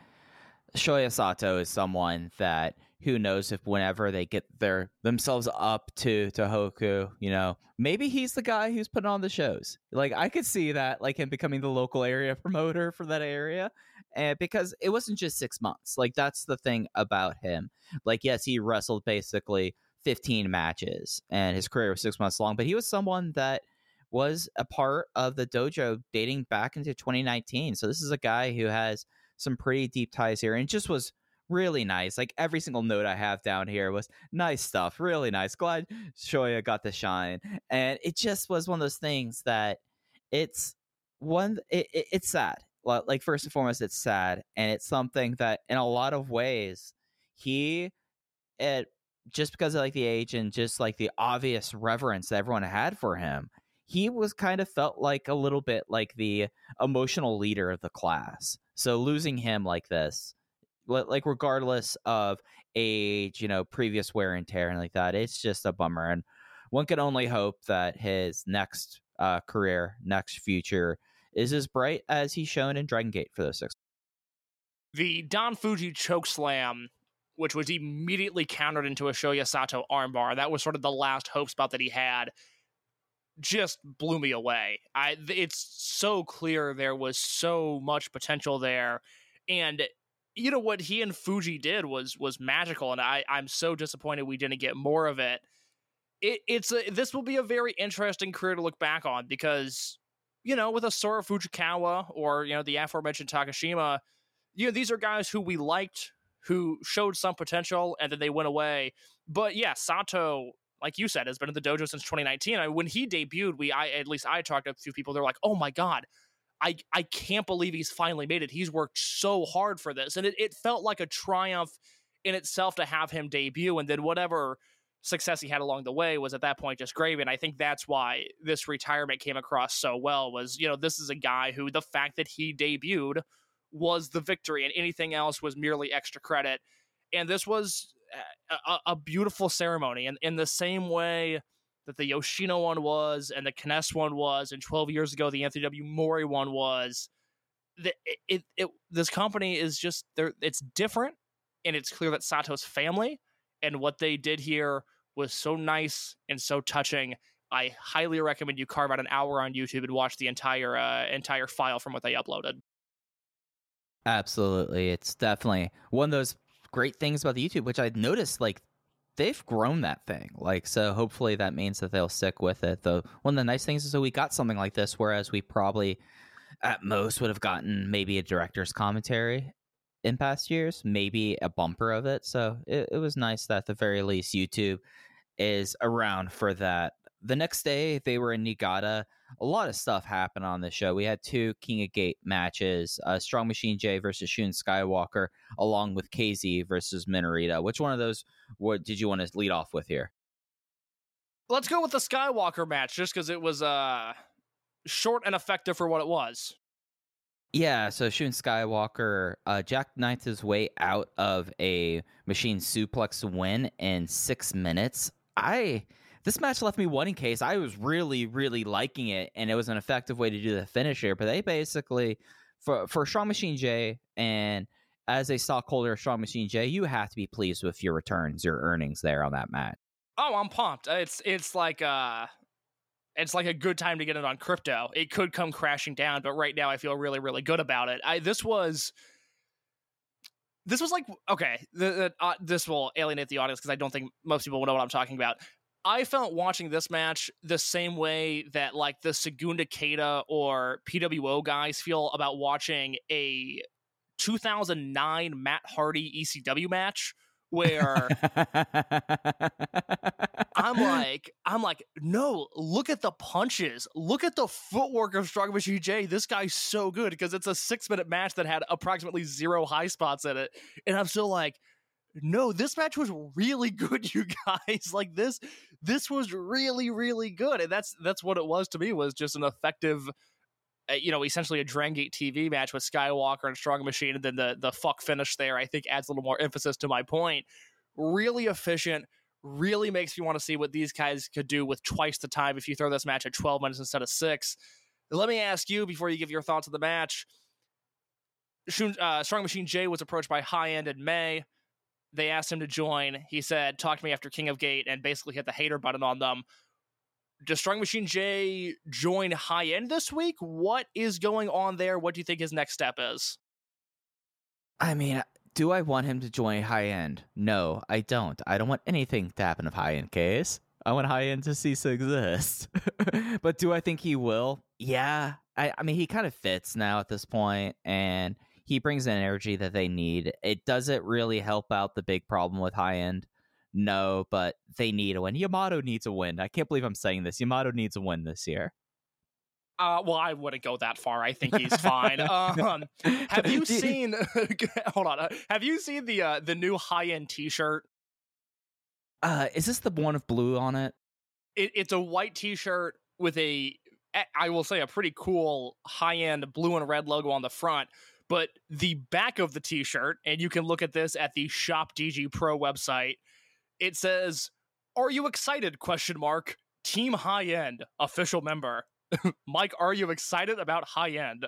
Shoya Sato is someone that who knows if whenever they get their themselves up to to Hoku, you know, maybe he's the guy who's putting on the shows. Like I could see that, like him becoming the local area promoter for that area, and because it wasn't just six months. Like that's the thing about him. Like yes, he wrestled basically 15 matches, and his career was six months long, but he was someone that was a part of the dojo dating back into 2019. So this is a guy who has some pretty deep ties here, and just was really nice. Like every single note I have down here was nice stuff, really nice. Glad Shoya got the shine, and it just was one of those things that it's one. It, it, it's sad. Like first and foremost, it's sad, and it's something that in a lot of ways he it just because of like the age and just like the obvious reverence that everyone had for him he was kind of felt like a little bit like the emotional leader of the class so losing him like this like regardless of age, you know, previous wear and tear and like that, it's just a bummer. And one can only hope that his next uh, career, next future is as bright as he's shown in Dragon Gate for those six. The Don Fujii choke slam, which was immediately countered into a Shoya Sato armbar, that was sort of the last hope spot that he had. Just blew me away. I, it's so clear there was so much potential there, and you know what he and Fujii did was was magical, and I I'm so disappointed we didn't get more of it. It it's a, this will be a very interesting career to look back on because you know with a Sora Fujikawa or you know the aforementioned Takashima, you know these are guys who we liked who showed some potential and then they went away. But yeah, Sato like you said, has been in the dojo since 2019. I, when he debuted, we, I at least I talked to a few people. They're like, "Oh my god, I I can't believe he's finally made it. He's worked so hard for this, and it, it felt like a triumph in itself to have him debut, and then whatever success he had along the way was at that point just gravy. And I think that's why this retirement came across so well. Was you know this is a guy who the fact that he debuted was the victory, and anything else was merely extra credit. And this was a, a beautiful ceremony, and in the same way that the Yoshino one was and the Kness one was, and 12 years ago the Anthony W. Mori one was. The, it, it, it, this company is just there. It's different, and it's clear that Sato's family and what they did here was so nice and so touching. I highly recommend you carve out an hour on YouTube and watch the entire uh, entire file from what they uploaded. Absolutely, it's definitely one of those great things about the YouTube, which I noticed like they've grown that thing. Like, so hopefully that means that they'll stick with it. Though one of the nice things is that we got something like this, whereas we probably at most would have gotten maybe a director's commentary in past years, maybe a bumper of it. So it, it was nice that at the very least YouTube is around for that. The next day they were in Niigata a lot of stuff happened on this show. We had two King of Gate matches: uh, Strong Machine J versus Shun Skywalker, along with KZ versus Minorita. Which one of those what did you want to lead off with here? Let's go with the Skywalker match, just because it was uh, short and effective for what it was. Yeah, so Shun Skywalker uh, jackknifed his way out of a machine suplex win in six minutes. I this match left me wanting case. I was really, really liking it, and it was an effective way to do the finisher. But they basically, for for Strong Machine J, and as a stockholder of Strong Machine J, you have to be pleased with your returns, your earnings there on that match. Oh, I'm pumped. It's it's like uh it's like a good time to get it on crypto. It could come crashing down, but right now I feel really, really good about it. I this was this was like okay the, the, uh, this will alienate the audience because i don't think most people will know what i'm talking about I felt watching this match the same way that like the Segunda Kata or PWO guys feel about watching a 2009 Matt Hardy ECW match where I'm like, I'm like, no, look at the punches, look at the footwork of Strong Machine J. This guy's so good because it's a six minute match that had approximately zero high spots in it, and I'm still like, no, this match was really good, you guys. like this, this was really, really good, and that's that's what it was to me. Was just an effective, uh, you know, essentially a Dragon Gate TV match with Skywalker and Strong Machine, and then the the fuck finish there. I think adds a little more emphasis to my point. Really efficient. Really makes me want to see what these guys could do with twice the time if you throw this match at 12 minutes instead of six. Let me ask you before you give your thoughts on the match. Uh, Strong Machine J was approached by High End in May. They asked him to join. He said, "Talk to me after King of Gate," and basically hit the hater button on them. Does Strong Machine J join High End this week? What is going on there? What do you think his next step is? I mean, do I want him to join high end? No, I don't. I don't want anything to happen of high end case. I want high end to cease to exist. but do I think he will? Yeah. I, I mean, he kind of fits now at this point, and he brings an energy that they need. It doesn't really help out the big problem with high end. No, but they need a win. Yamato needs a win. I can't believe I'm saying this. Yamato needs a win this year. Uh, well, I wouldn't go that far. I think he's fine. um, have you seen? hold on. Uh, have you seen the uh, the new high end T-shirt? Uh, is this the one of blue on it? It, it's a white T-shirt with a I will say, a pretty cool high end blue and red logo on the front. But the back of the T-shirt, and you can look at this at the Shop DG Pro website. It says, "Are you excited?" Question mark. Team High End official member. Mike, are you excited about High End?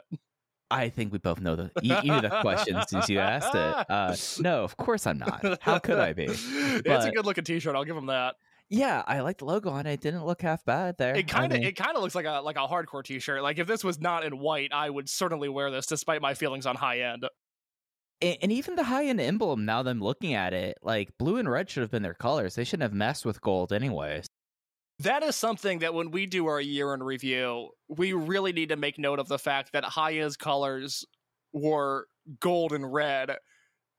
I think we both know the you, you knew the question since you asked it. Uh, no, of course I'm not. How could I be? it's a good looking T-shirt. I'll give him that. Yeah, I like the logo on it. It didn't look half bad there. It kind I of mean, it kind of looks like a like a hardcore T-shirt. Like if this was not in white, I would certainly wear this, despite my feelings on high end. and, and even the high end emblem. Now that I'm looking at it, like blue and red should have been their colors. They shouldn't have messed with gold, anyways. That is something that when we do our year in review, we really need to make note of the fact that high end's colors were gold and red.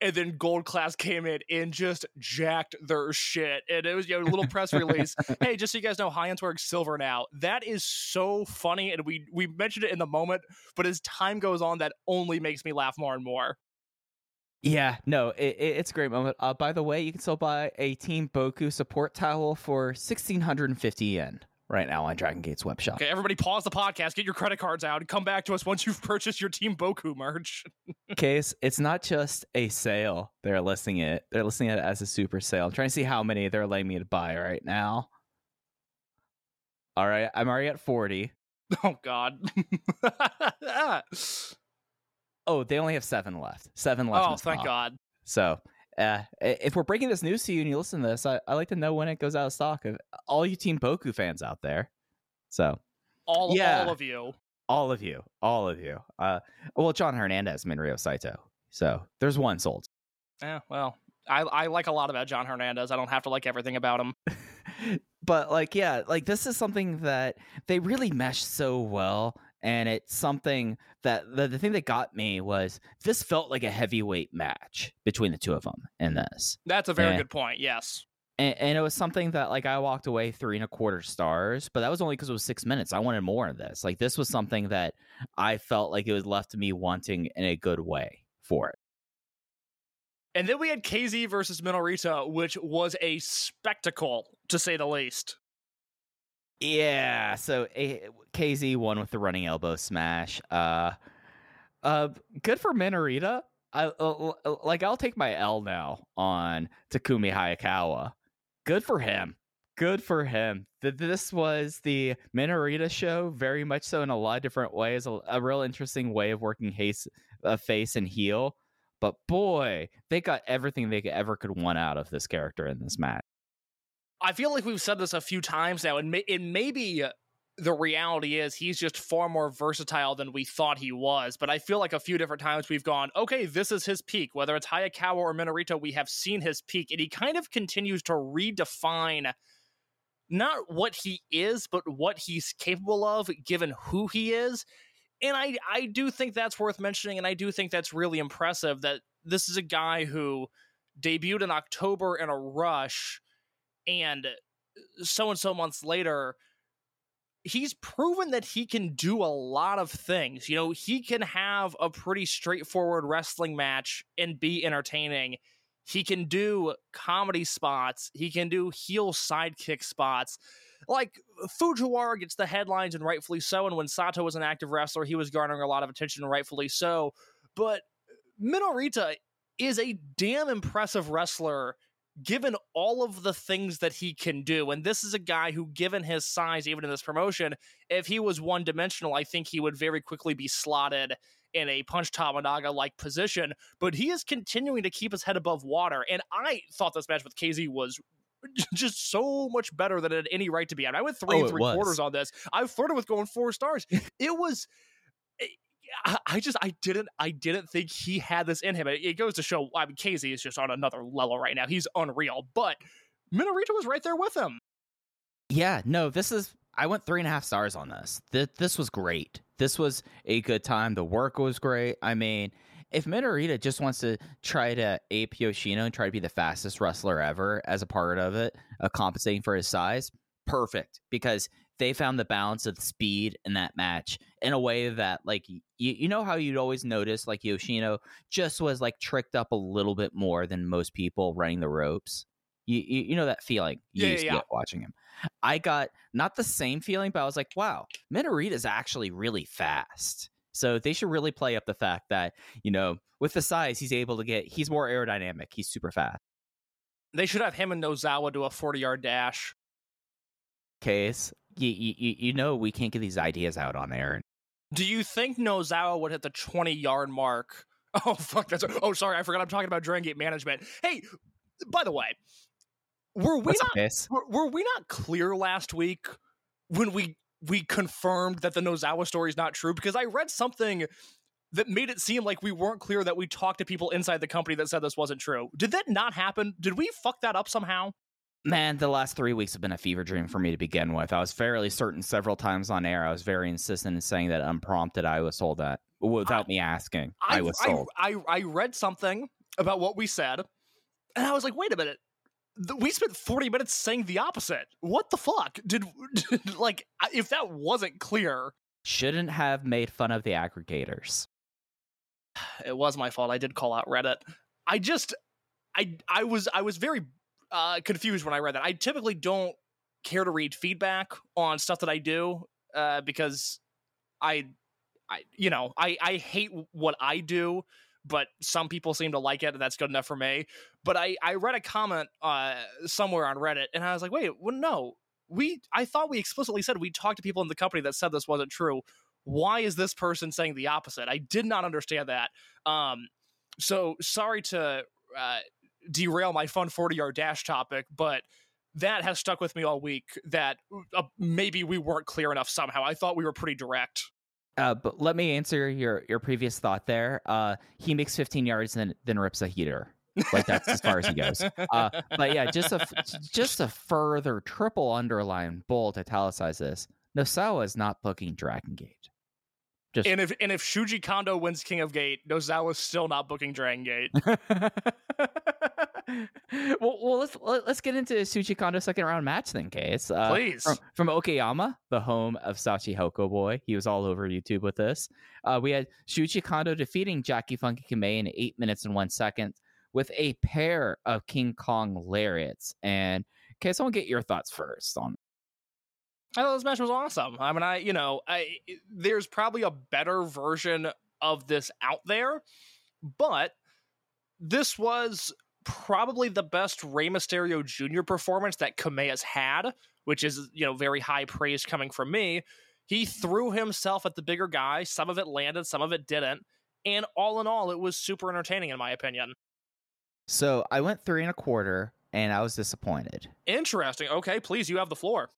And then Gold Class came in and just jacked their shit. And it was you know, a little press release. hey, just so you guys know, High End's wearing silver now. That is so funny. And we we mentioned it in the moment, but as time goes on, that only makes me laugh more and more. Yeah, no, it, it, it's a great moment. Uh, by the way, you can still buy a Team Boku support towel for 1650 yen right now on Dragon Gate's web shop. Okay, everybody pause the podcast, get your credit cards out, and come back to us once you've purchased your Team Boku merch. Case, it's not just a sale. They're listing it. They're listing it as a super sale. I'm trying to see how many they're letting me to buy right now. All right, I'm already at 40. Oh God. Oh, they only have seven left. Seven left. oh, thank. God. So, uh, if we're breaking this news to you and you listen to this, I, I like to know when it goes out of stock. Of all you Team Boku fans out there. So, All, Yeah. all of you. all of you, all of you. Uh, well, John Hernandez, Minryo Saito. So there's one sold. Yeah, well, I, I like a lot about John Hernandez. I don't have to like everything about him. but like yeah like this is something that they really mesh so well and it's something that the, the thing that got me was this felt like a heavyweight match between the two of them in this That's a very Yeah. good point. Yes. and, and it was something that like i walked away three and a quarter stars but that was only because it was six minutes i wanted more of this like this was something that i felt like it was left me wanting in a good way for it And then we had KZ versus Minorita, which was a spectacle to say the least. Yeah, so a, KZ won with the running elbow smash. Uh, uh, good for Minorita. I uh, uh, like. I'll take my L now on Takumi Hayakawa. Good for him. Good for him. Th- This was the Minorita show, very much so in a lot of different ways. A, a real interesting way of working haste, uh, face and heel. But boy, they got everything they ever could want out of this character in this match. I feel like we've said this a few times now, and, may- and maybe the reality is he's just far more versatile than we thought he was. But I feel like a few different times we've gone, okay, this is his peak. Whether it's Hayakawa or Minorita, we have seen his peak, and he kind of continues to redefine not what he is, but what he's capable of, given who he is. And I, I do think that's worth mentioning, and I do think that's really impressive that this is a guy who debuted in October in a rush and uh, so and so months later he's proven that he can do a lot of things you know he can have a pretty straightforward wrestling match and be entertaining. He can do comedy spots he can do heel sidekick spots. Like Fujiwara gets the headlines and rightfully so and when Sato was an active wrestler he was garnering a lot of attention rightfully so. But uh, Minorita is a damn impressive wrestler given all of the things that he can do, and this is a guy who, given his size, even in this promotion, if he was one dimensional, I think he would very quickly be slotted in a punch Tominaga like position. But he is continuing to keep his head above water. And I thought this match with KZ was just so much better than it had any right to be. I, mean, I went three Oh, and three quarters on this. I flirted with going four stars. it was. I- just I didn't I didn't think he had this in him. It, it goes to show. I mean, KZ is just on another level right now. He's unreal. But Minorita was right there with him. Yeah, no, this is. I went three and a half stars on this. Th- this was great. This was a good time. The work was great. I mean, if Minorita just wants to try to ape Yoshino and try to be the fastest wrestler ever as a part of it, uh, compensating for his size, perfect. Because they found the balance of speed in that match in a way that, like, you, you know how you'd always notice, like, Yoshino just was, like, tricked up a little bit more than most people running the ropes. You, you, you know that feeling you Yeah, used yeah, to yeah. get watching him. I got not the same feeling, but I was like, wow, Minorita's actually really fast. So they should really play up the fact that, you know, with the size, he's able to get, he's more aerodynamic. He's super fast. They should have him and Nozawa do a forty yard dash. Case, you, you, you know, we can't get these ideas out on air. Do you think Nozawa would hit the 20 yard mark? Oh, fuck. That's. Oh, sorry. I forgot I'm talking about Dragon Gate management. Hey, by the way, were we What's not were, were we not clear last week when we we confirmed that the Nozawa story is not true? Because I read something that made it seem like we weren't clear that we talked to people inside the company that said this wasn't true. Did that not happen? Did we fuck that up somehow? Man, the last three weeks have been a fever dream for me to begin with. I was fairly certain several times on air. I was very insistent in saying that unprompted I was told that without me asking. I, was told. I, I, I read something about what we said, and I was like, wait a minute. We spent 40 minutes saying the opposite. What the fuck? Did, did like if that wasn't clear, Shouldn't have made fun of the aggregators. it was my fault. I did call out Reddit. I just I I was I was very uh confused when I read that. I typically don't care to read feedback on stuff that I do uh because I I you know, I I hate what I do, but some people seem to like it and that's good enough for me. But I I read a comment uh somewhere on Reddit and I was like, "Wait, well no. We I thought we explicitly said we talked to people in the company that said this wasn't true. Why is this person saying the opposite? I did not understand that. Um so sorry to uh, derail my fun 40 yard dash topic, but that has stuck with me all week that uh, maybe we weren't clear enough somehow. I thought we were pretty direct. Uh, but let me answer your your previous thought there. Uh, he makes 15 yards and then rips a heater. Like that's as far as he goes. Uh, but yeah, just a just a further triple underline bold italicize this. Nosawa is not booking Dragon Gate. Just And if and if Shuji Kondo wins King of Gate, Nozawa's still not booking Dragon Gate. well, well, let's let- let's get into Shuji Kondo second round match then, Case. Uh, Please. From, from Okayama, the home of Shachihoko Boy. He was all over YouTube with this. Uh, we had Shuji Kondo defeating Jackie Funky Kamei in eight minutes and one second with a pair of King Kong lariats. And Case, I want to get your thoughts first on. I thought this match was awesome. I mean, I you know, I there's probably a better version of this out there, but this was probably the best Rey Mysterio Jr. performance that Kamei has had, which is you know very high praise coming from me. He threw himself at the bigger guy. Some of it landed, some of it didn't, and all in all, it was super entertaining in my opinion. So I went three and a quarter, and I was disappointed. Interesting. Okay, please, you have the floor.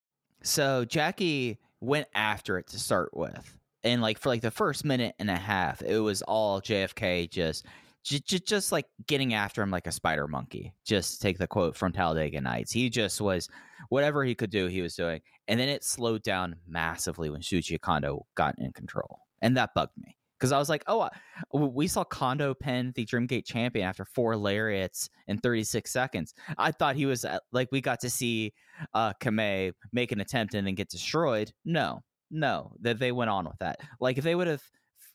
So Jackie went after it to start with. And like for like the first minute and a half, it was all JFK just j- j- just like getting after him like a spider monkey. Just take the quote from Talladega Nights. He just was whatever he could do, he was doing. And then it slowed down massively when Shuji Kondo got in control. And that bugged me. Because I was like, oh, I- we saw Kondo Pen the Dreamgate champion after four lariats in 36 seconds. I thought he was uh, like, we got to see uh Kamei make an attempt and then get destroyed. No, no, that they went on with that. Like if they would have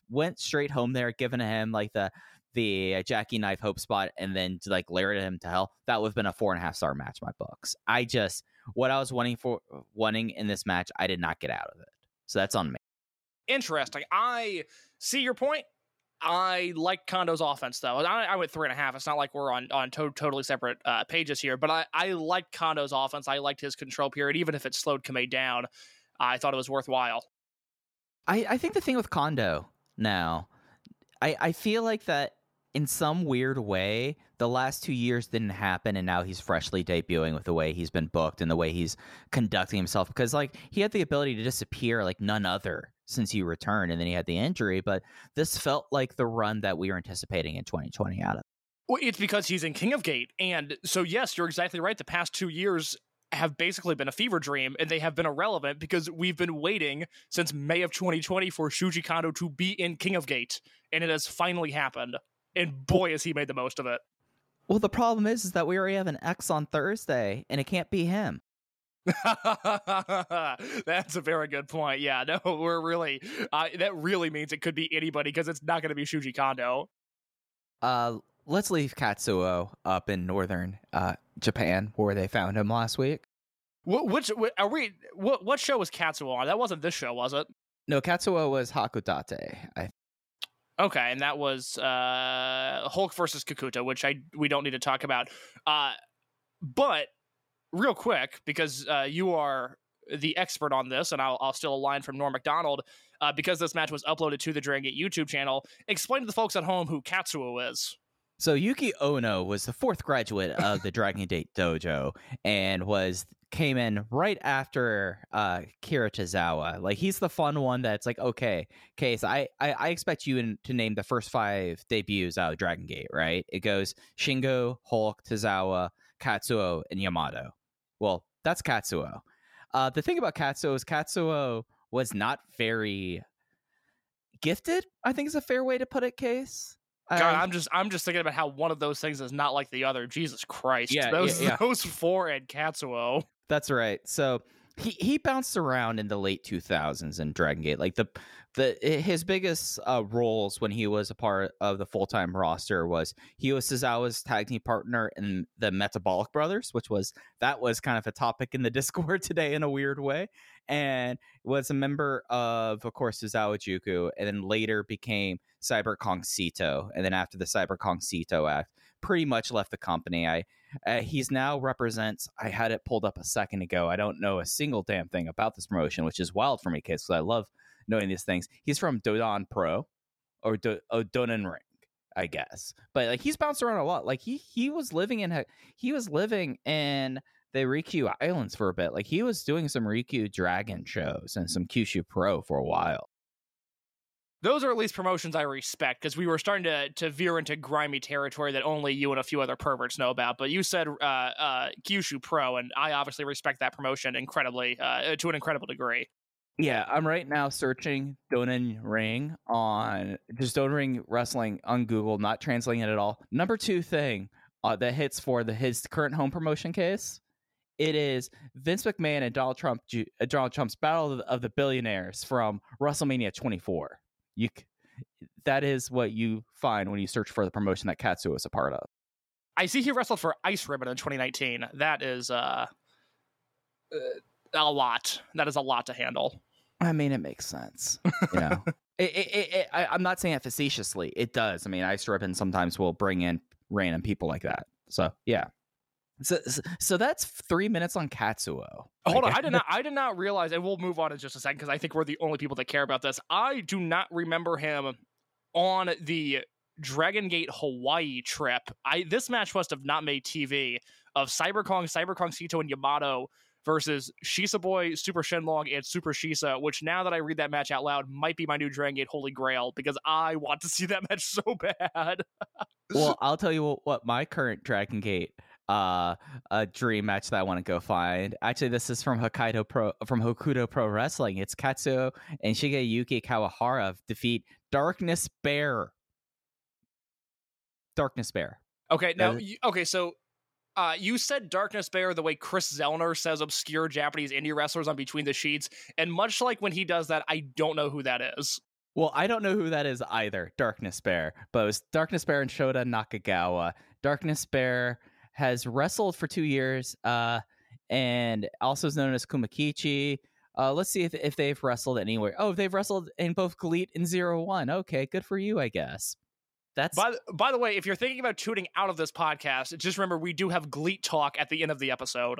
went straight home there, given him like the the uh, Jackie knife hope spot, and then like layered him to hell, that would have been a four and a half star match. My books. I just what I was wanting for wanting in this match, I did not get out of it. So that's on me. Interesting. I see your point. I like Kondo's offense though. I, I went three and a half. It's not like we're on on to- totally separate uh, pages here, but I I like Kondo's offense. I liked his control period, even if it slowed Kamei down. I thought it was worthwhile. I, I think the thing with Kondo now, I, I feel like that in some weird way, the last two years didn't happen, and now he's freshly debuting with the way he's been booked and the way he's conducting himself. Because like he had the ability to disappear like none other since he returned, and then he had the injury. But this felt like the run that we were anticipating in 2020 out of. Well, it's because he's in King of Gate, and so yes, you're exactly right. The past two years have basically been a fever dream, and they have been irrelevant because we've been waiting since May of 2020 for Shuji Kondo to be in King of Gate, and it has finally happened. And boy, has he made the most of it. Well, the problem is, is that we already have an X on Thursday, and it can't be him. That's a very good point. Yeah, no, we're really uh, that really means it could be anybody because it's not going to be Shuji Kondo. Uh, let's leave Katsuo up in northern uh, Japan, where they found him last week. Wh- which wh- are we? What what show was Katsuo on? That wasn't this show, was it? No, Katsuo was Hakodate. I Okay, and that was uh, Hulk versus Kakuta, which I we don't need to talk about. Uh, but real quick, because uh, you are the expert on this, and I'll, I'll steal a line from Norm Macdonald. Uh, because this match was uploaded to the Dragon Gate YouTube channel, explain to the folks at home who Katsuo is. So Yuki Ono was the fourth graduate of the Dragon Gate Dojo and was came in right after uh Kira Tozawa. Like he's the fun one that's like, okay, Case, I, I, I expect you in, to name the first five debuts out of Dragon Gate, right? It goes Shingo, Hulk, Tozawa, Katsuo, and Yamato. Well, that's Katsuo. Uh, the thing about Katsuo is Katsuo was not very gifted, I think is a fair way to put it, Case. God, I- I'm just I'm just thinking about how one of those things is not like the other. Jesus Christ, Yeah, those yeah, yeah. those four and Katsuo. That's right. So he he bounced around in the late 2000s in Dragon Gate. Like the the his biggest uh, roles when he was a part of the full time roster was he was Suzawa's tag team partner in the Metabolic Brothers, which was that was kind of a topic in the Discord today in a weird way, and was a member of of course Suzawa Juku, and then later became Cyber Kong Sito, and then after the Cyber Kong Sito act, pretty much left the company. I uh, he's now represents. I had it pulled up a second ago. I don't know a single damn thing about this promotion, which is wild for me, kids, because I love knowing these things. He's from Dodon Pro or Do- oh, Donan Ring, I guess. But like he's bounced around a lot. Like he he was living in he was living in the Ryukyu Islands for a bit. Like he was doing some Ryukyu Dragon shows and some Kyushu Pro for a while. Those are at least promotions I respect because we were starting to to veer into grimy territory that only you and a few other perverts know about. But you said uh, uh, Kyushu Pro, and I obviously respect that promotion incredibly uh, to an incredible degree. Yeah, I'm right now searching Donan Ring on just Donan Ring Wrestling on Google, not translating it at all. Number two thing uh, that hits for the his current home promotion case, it is Vince McMahon and Donald Trump, uh, Donald Trump's Battle of the Billionaires from WrestleMania 24. You, that is what you find when you search for the promotion that Katsuo is a part of. I see he wrestled for Ice Ribbon in 2019. That is uh, uh, a lot. That is a lot to handle. I mean, it makes sense. You know, it, it, it, it, I, I'm not saying it facetiously. It does. I mean, Ice Ribbon sometimes will bring in random people like that. So yeah. So so, so that's three minutes on Katsuo. Hold on, I did not. I did not realize, and we'll move on in just a second because I think we're the only people that care about this. I do not remember him on the Dragon Gate Hawaii trip. I this match must have not made TV of Cyber Kong, Cyber Kong Sito, and Yamato versus Shisa Boy, Super Shenlong, and Super Shisa. Which now that I read that match out loud, might be my new Dragon Gate Holy Grail because I want to see that match so bad. Well, I'll tell you what, what my current Dragon Gate uh a dream match that I want to go find. Actually, this is from Hokkaido Pro from Hokuto Pro Wrestling. It's Katsuo and Shigeyuki Kawahara defeat Darkness Bear. Darkness Bear. Okay, now, you, okay, so uh, you said Darkness Bear the way Kris Zellner says obscure Japanese indie wrestlers on Between the Sheets, and much like when he does that, I don't know who that is. Well, I don't know who that is either, Darkness Bear, but it was Darkness Bear and Shota Nakagawa. Darkness Bear has wrestled for two years, uh, and also is known as Kumakichi. Uh, let's see if, if they've wrestled anywhere. Oh, they've wrestled in both GLEAT and Zero One. Okay, good for you, I guess. That's By, the- by the way, if you're thinking about tuning out of this podcast, just remember we do have GLEAT talk at the end of the episode.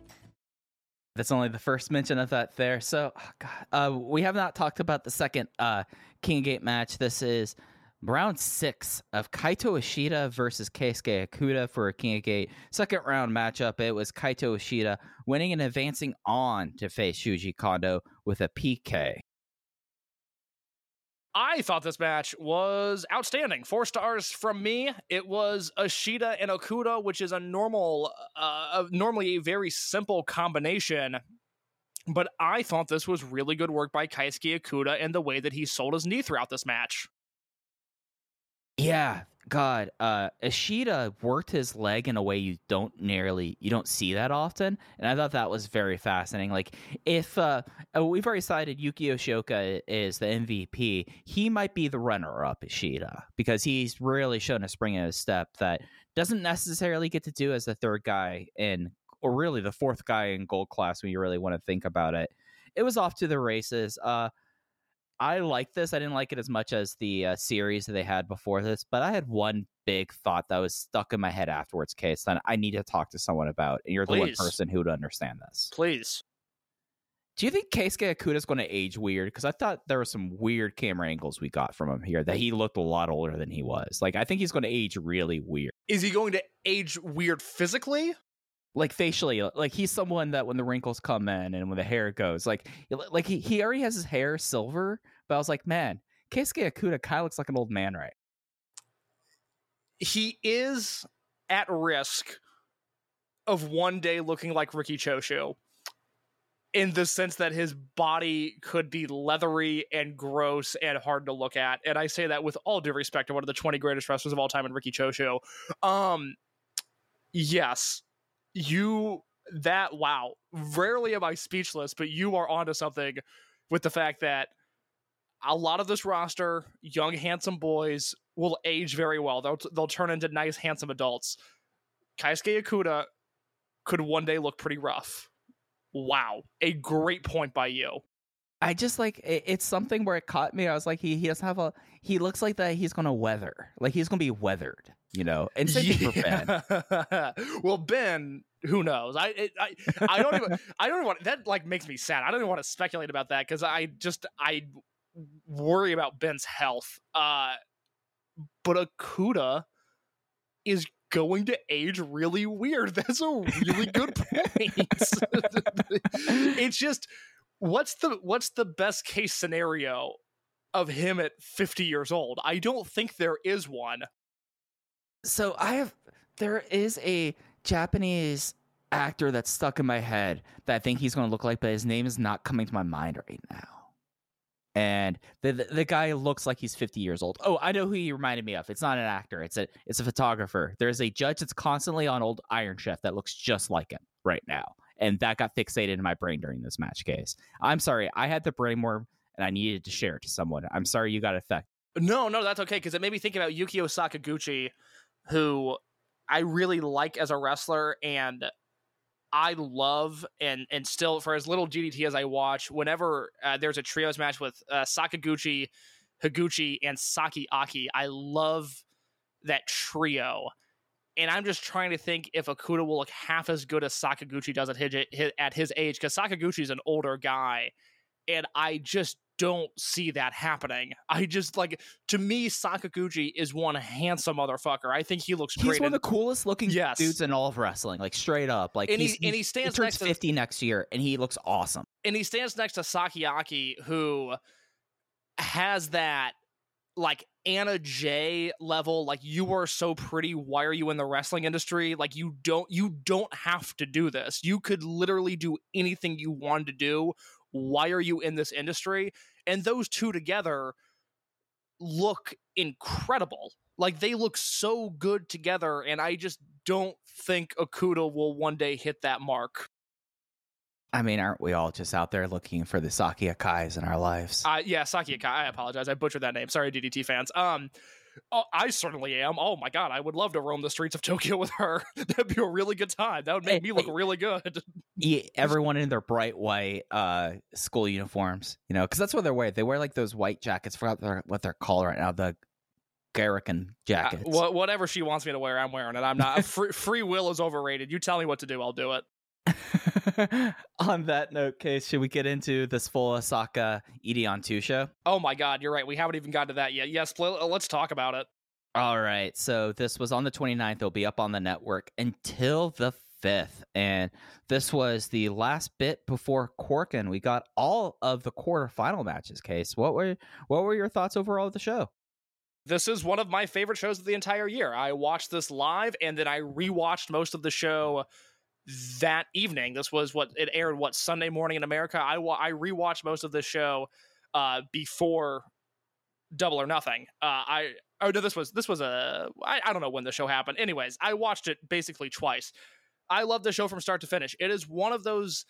That's only the first mention of that there. So, oh God, uh, we have not talked about the second uh, King Gate match. This is round six of Kaito Ishida versus Keisuke Okuda for a King Gate second round matchup. It was Kaito Ishida winning and advancing on to face Shuji Kondo with a PK. I thought this match was outstanding. Four stars from me. It was Ashida and Okuda, which is a normal, uh, normally a very simple combination. But I thought this was really good work by Keisuke Okuda and the way that he sold his knee throughout this match. Yeah, God, uh, Ishida worked his leg in a way you don't nearly you don't see that often, and I thought that was very fascinating. Like if uh, uh, we've already cited Yuki Yoshioka is the MVP, he might be the runner-up Ishida because he's really shown a spring in his step that doesn't necessarily get to do as the third guy in, or really the fourth guy in gold class when you really want to think about it. It was off to the races. Uh, I like this. I didn't like it as much as the uh, series that they had before this, but I had one big thought that was stuck in my head afterwards. Case that I need to talk to someone about, and you're the one person who would understand this. Please. Do you think Keisuke Okuda is going to age weird? Because I thought there were some weird camera angles we got from him here that he looked a lot older than he was. Like I think he's going to age really weird, Is he going to age weird physically? Like facially. Like he's someone that when the wrinkles come in and when the hair goes, like like he he already has his hair silver, but I was like, man, Keisuke Okuda kind of looks like an old man, right? He is at risk of one day looking like Riki Choshu in the sense that his body could be leathery and gross and hard to look at. And I say that with all due respect to one of the 20 greatest wrestlers of all time in Riki Choshu. Um, yes, you, that, wow. Rarely am I speechless, but you are onto something with the fact that a lot of this roster, young, handsome boys, will age very well. They'll, they'll turn into nice, handsome adults. Keisuke Okuda could one day look pretty rough. Wow. A great point by you. I just like it, it's something where it caught me. I was like, he he doesn't have a. He looks like that. He's gonna weather. Like he's gonna be weathered. You know. And same thing for Ben. Well, Ben, who knows? I it, I I don't even I don't even want that like makes me sad. I don't even want to speculate about that because I just I worry about Ben's health. Uh, but Okuda is going to age really weird. That's a really good point. it's just what's the what's the best case scenario of him at 50 years old? I don't think there is one. So I have there is a Japanese actor that's stuck in my head that I think he's going to look like, but his name is not coming to my mind right now. And the, the the guy looks like he's 50 years old. Oh, I know who he reminded me of. It's not an actor. It's a it's a photographer. There's a judge that's constantly on old Iron Chef that looks just like him right now. And that got fixated in my brain during this match case. I'm sorry. I had the brain worm and I needed to share it to someone. I'm sorry you got affected. No, no, that's okay because it made me think about Yukio Sakaguchi, who I really like as a wrestler, and I love and and still for as little DDT as I watch, whenever uh, there's a trios match with uh, Sakaguchi, Higuchi, and Saki Aki, I love that trio. And I'm just trying to think if Okuda will look half as good as Sakaguchi does at his, at his age, because Sakaguchi's an older guy, and I just don't see that happening. I just like to me, Sakaguchi is one handsome motherfucker. I think he looks He's great. He's one of the coolest looking Yes. dudes in all of wrestling, like straight up. Like And he- he's, and he stands turns next to- fifty next year, and he looks awesome. and he stands next to Sakiaki, who has that like Anna Jay level. Like you are so pretty. Why are you in the wrestling industry? Like you don't you don't have to do this. You could literally do anything you wanted to do. Why are you in this industry? And those two together look incredible. Like they look so good together, and I just don't think Okuda will one day hit that mark. I mean, aren't we all just out there looking for the Saki Akais in our lives? Uh, yeah, Saki Akai. I apologize. I butchered that name. Sorry, DDT fans. Um, oh, I certainly am. Oh my god, I would love to roam the streets of Tokyo with her. That'd be a really good time. That would make Hey, me look hey. really good. yeah, everyone in their bright white uh, school uniforms, you know, because that's what they're wearing. They wear like those white jackets. Forgot their, what they're called right now. The Garrican Uh, jackets. wha- whatever she wants me to wear, I'm wearing it. I'm not. free, free will is overrated. You tell me what to do, I'll do it. On that note, Case, should we get into this full Osaka Edion 2 show? Oh my god, you're right. We haven't even gotten to that yet. Yes, uh, let's talk about it. All right. So this was on the 29th. It'll be up on the network until the 5th. And this was the last bit before Korakuen. We got all of the quarterfinal matches, Case. What were what were your thoughts overall of the show? This is one of my favorite shows of the entire year. I watched this live and then I rewatched most of the show that evening. This was what it aired what Sunday morning in America. I wa- I rewatched most of the show uh before Double or Nothing. Uh I oh no this was this was a I, I don't know when the show happened. Anyways, I watched it basically twice. I love the show from start to finish. It is one of those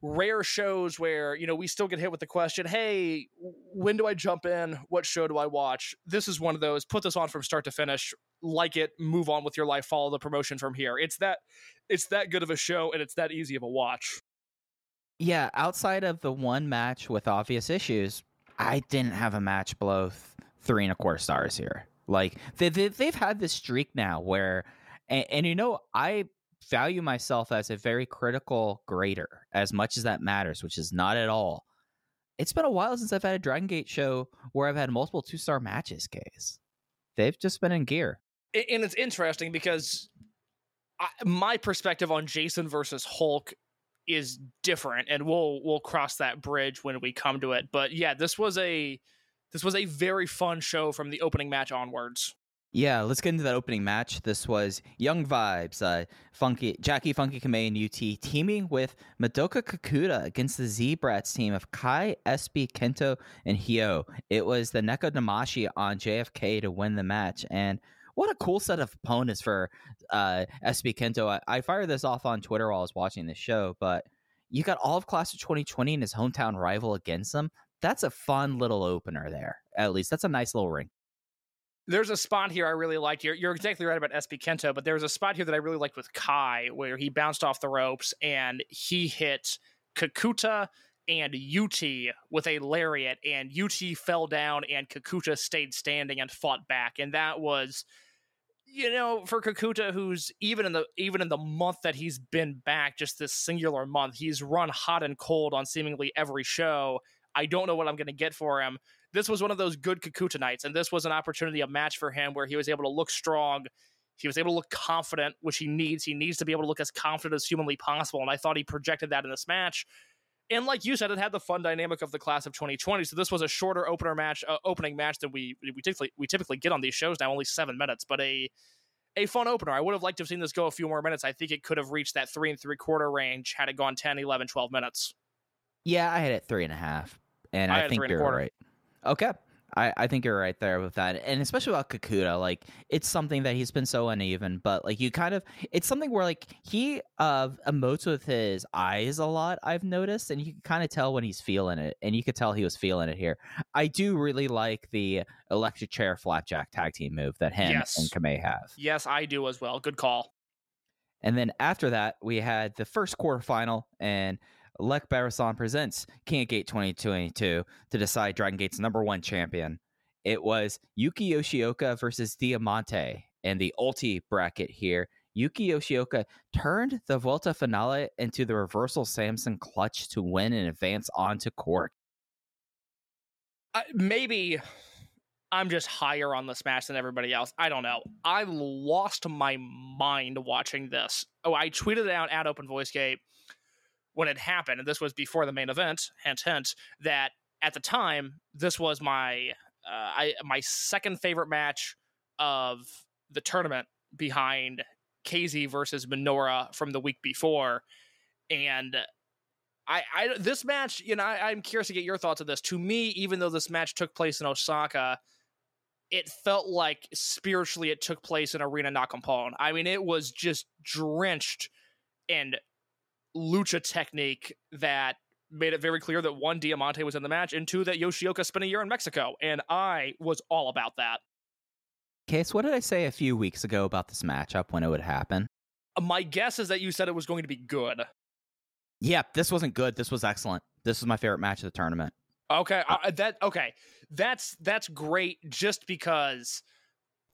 rare shows where you know we still get hit with the question hey when do i jump in? What show do i watch? This is one of those put this on from start to finish like it move on with your life follow the promotion from here. It's that it's that good of a show and it's that easy of a watch. Yeah, outside of the one match with obvious issues, I didn't have a match below th- three and a quarter stars here. Like they, they they've had this streak now where, and, and you know, I value myself as a very critical grader, as much as that matters, which is not at all. It's been a while since I've had a Dragon Gate show where I've had multiple two star matches. Case, they've just been in gear. And it's interesting because I, my perspective on jason versus hulk is different and we'll we'll cross that bridge when we come to it but yeah this was a this was a very fun show from the opening match onwards Yeah, let's get into that opening match. This was Young Vibes, uh, Funky Jackie Funky Kamei and UT teaming with Madoka Kakuta against the Z-Brats team of Kai, SB Kento, and Hyo. It was the Neko Damashi on JFK to win the match, and what a cool set of opponents for uh, SB Kento. I, I fired this off on Twitter while I was watching the show, but you got all of Class of 2020 and his hometown rival against him. That's a fun little opener there. At least that's a nice little ring. There's a spot here I really liked. You're, you're exactly right about SB Kento, but there's a spot here that I really liked with Kai where he bounced off the ropes and he hit Kakuta and UT with a lariat, and UT fell down and Kakuta stayed standing and fought back. And that was you know, for Kakuta, who's even in the even in the month that he's been back, just this singular month, he's run hot and cold on seemingly every show. I don't know what I'm going to get for him. This was one of those good Kakuta nights, and this was an opportunity, a match for him where he was able to look strong. He was able to look confident, which he needs. He needs to be able to look as confident as humanly possible, and I thought he projected that in this match. And like you said, it had the fun dynamic of the class of 2020. So this was a shorter opener match, uh, opening match than we we typically we typically get on these shows now, only seven minutes, but a a fun opener. I would have liked to have seen this go a few more minutes. I think it could have reached that three and three quarter range had it gone 10, 11, 12 minutes. Yeah, I had it three and a half, and I I, think three and a you're quarter. right. Okay, I, I think you're right there with that, and especially about Kakuta. Like, it's something that he's been so uneven, but like you kind of, it's something where like he uh emotes with his eyes a lot. I've noticed, and you can kind of tell when he's feeling it, and you could tell he was feeling it here. I do really like the electric chair flapjack tag team move that him Yes. and Kamei have. Yes, I do as well. Good call. And then after that, we had the first quarterfinal, and Lek Barasan presents King of Gate 2022 to decide Dragon Gate's number one champion. It was Yuki Yoshioka versus Diamante and the ulti bracket here. Yuki Yoshioka turned the Volta finale into the reversal Samson clutch to win and advance on to court. I, maybe I'm just higher on the Smash than everybody else. I don't know. I lost my mind watching this. Oh, I tweeted it out at Open Voice Gate when it happened, and this was before the main event. Hint, hint. That at the time, this was my uh, I my second favorite match of the tournament behind KZ versus Minoura from the week before, and I, I this match, you know, I, I'm curious to get your thoughts on this. To me, even though this match took place in Osaka, it felt like spiritually it took place in Arena Naucalpan. I mean, it was just drenched in lucha technique that made it very clear that one Diamante was in the match, and two that Yoshioka spent a year in Mexico, and I was all about that. Case, what did I say a few weeks ago about this matchup when it would happen? My guess is that you said it was going to be good. Yeah, this wasn't good. This was excellent. This was my favorite match of the tournament. Okay, uh, that okay. That's that's great just because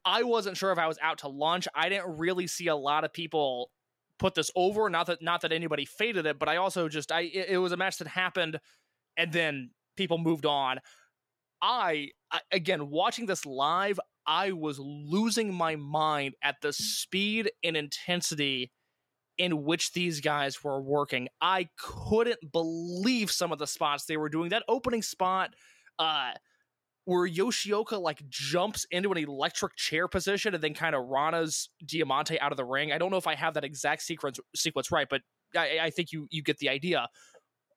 I wasn't sure if I was out to lunch. I didn't really see a lot of people put this over. Not that not that anybody faded it, but I also just I it, it was a match that happened and then people moved on. I, I again watching this live, I was losing my mind at the speed and intensity in which these guys were working. I couldn't believe some of the spots they were doing. That opening spot, uh, where Yoshioka like jumps into an electric chair position and then kind of Rana's Diamante out of the ring. I don't know if I have that exact sequence sequence right, but I, I think you you get the idea.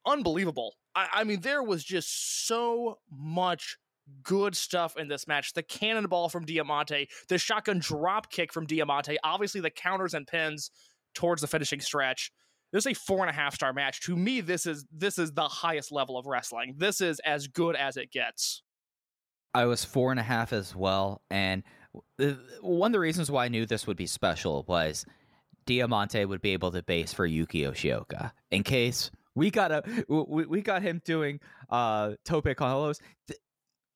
Unbelievable. I, I mean, there was just so much good stuff in this match. The cannonball from Diamante, the shotgun drop kick from Diamante, obviously the counters and pins towards the finishing stretch. This is a four and a half star match. To me, this is this is the highest level of wrestling. This is as good as it gets. I was four and a half as well, and one of the reasons why I knew this would be special was Diamante would be able to base for Yuki Yoshioka in case we got a we, we got him doing uh tope con. The,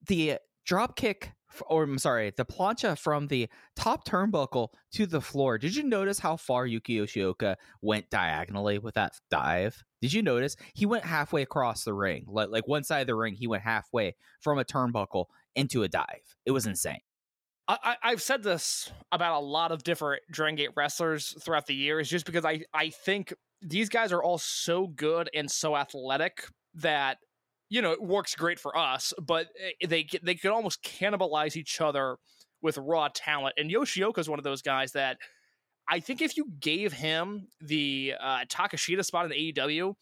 the drop kick or I'm sorry, the plancha from the top turnbuckle to the floor. Did you notice how far Yuki Yoshioka went diagonally with that dive? Did you notice he went halfway across the ring, like like one side of the ring, he went halfway from a turnbuckle into a dive. It was insane. I, have said this about a lot of different Dragon Gate wrestlers throughout the years, just because I, I think these guys are all so good and so athletic that you know, it works great for us, but eh, they they could almost cannibalize each other with raw talent. And Yoshioka is one of those guys that I think if you gave him the uh, Takeshita spot in the AEW,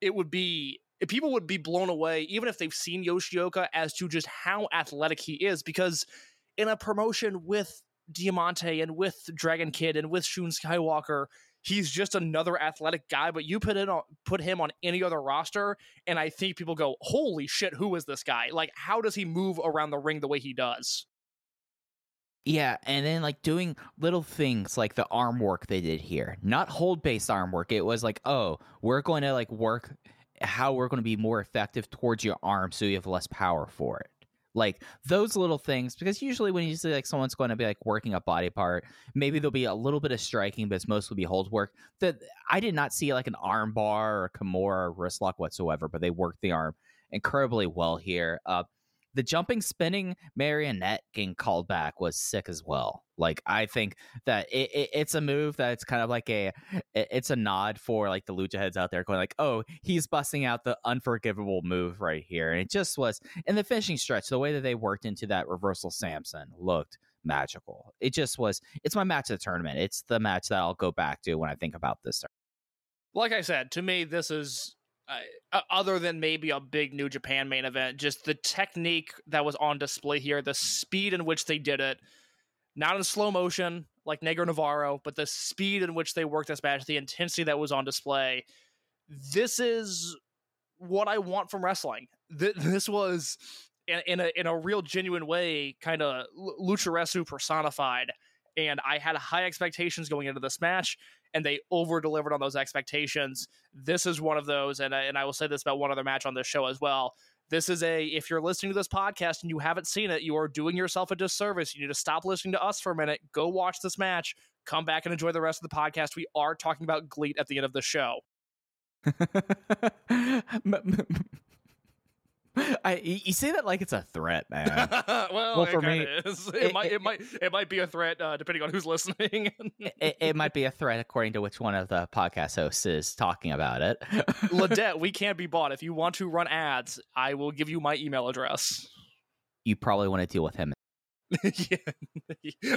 it would be people would be blown away, even if they've seen Yoshioka, as to just how athletic he is. Because in a promotion with Diamante and with Dragon Kid and with Shun Skywalker, he's just another athletic guy. But you put on, put him on any other roster, and I think people go, "Holy shit, who is this guy? Like, how does he move around the ring the way he does?" Yeah, and then like doing little things like the arm work they did here, not hold based arm work. It was like, oh, we're going to like work how we're going to be more effective towards your arm so you have less power for it. Like those little things because usually when you see like someone's going to be like working a body part maybe there'll be a little bit of striking but it's mostly be hold work that i did not see like an arm bar or kimura or wrist lock whatsoever but they worked the arm incredibly well here. Uh the jumping spinning marionette getting called back was sick as well. Like i think that it, it, it's a move that's kind of like a it, it's a nod for like the lucha heads out there going like oh he's busting out the unforgivable move right here. And it just was in the finishing stretch the way that they worked into that reversal samson looked magical. It just was it's my match of the tournament. It's the match that i'll go back to when i think about this. Like i said to me this is uh, other than maybe a big New Japan main event, just the technique that was on display here, the speed in which they did it, not in slow motion like Negro Navarro, but the speed in which they worked this match, the intensity that was on display. This is what I want from wrestling. This was in, in a in a real genuine way, kind of lucharesu personified. And I had high expectations going into this match and they over delivered on those expectations. This is one of those, and I, and I will say this about one other match on this show as well. This is a if you're listening to this podcast and you haven't seen it, you are doing yourself a disservice. You need to stop listening to us for a minute, go watch this match, come back and enjoy the rest of the podcast. We are talking about GLEAT at the end of the show. I you say that like it's a threat, man. well, Well, it for me, is. it, it- might, it- it, might, it might be a threat uh, depending on who's listening. it, it might be a threat according to which one of the podcast hosts is talking about it. Ladette, we can't be bought. If you want to run ads, I will give you my email address. you probably want to deal with him. yeah,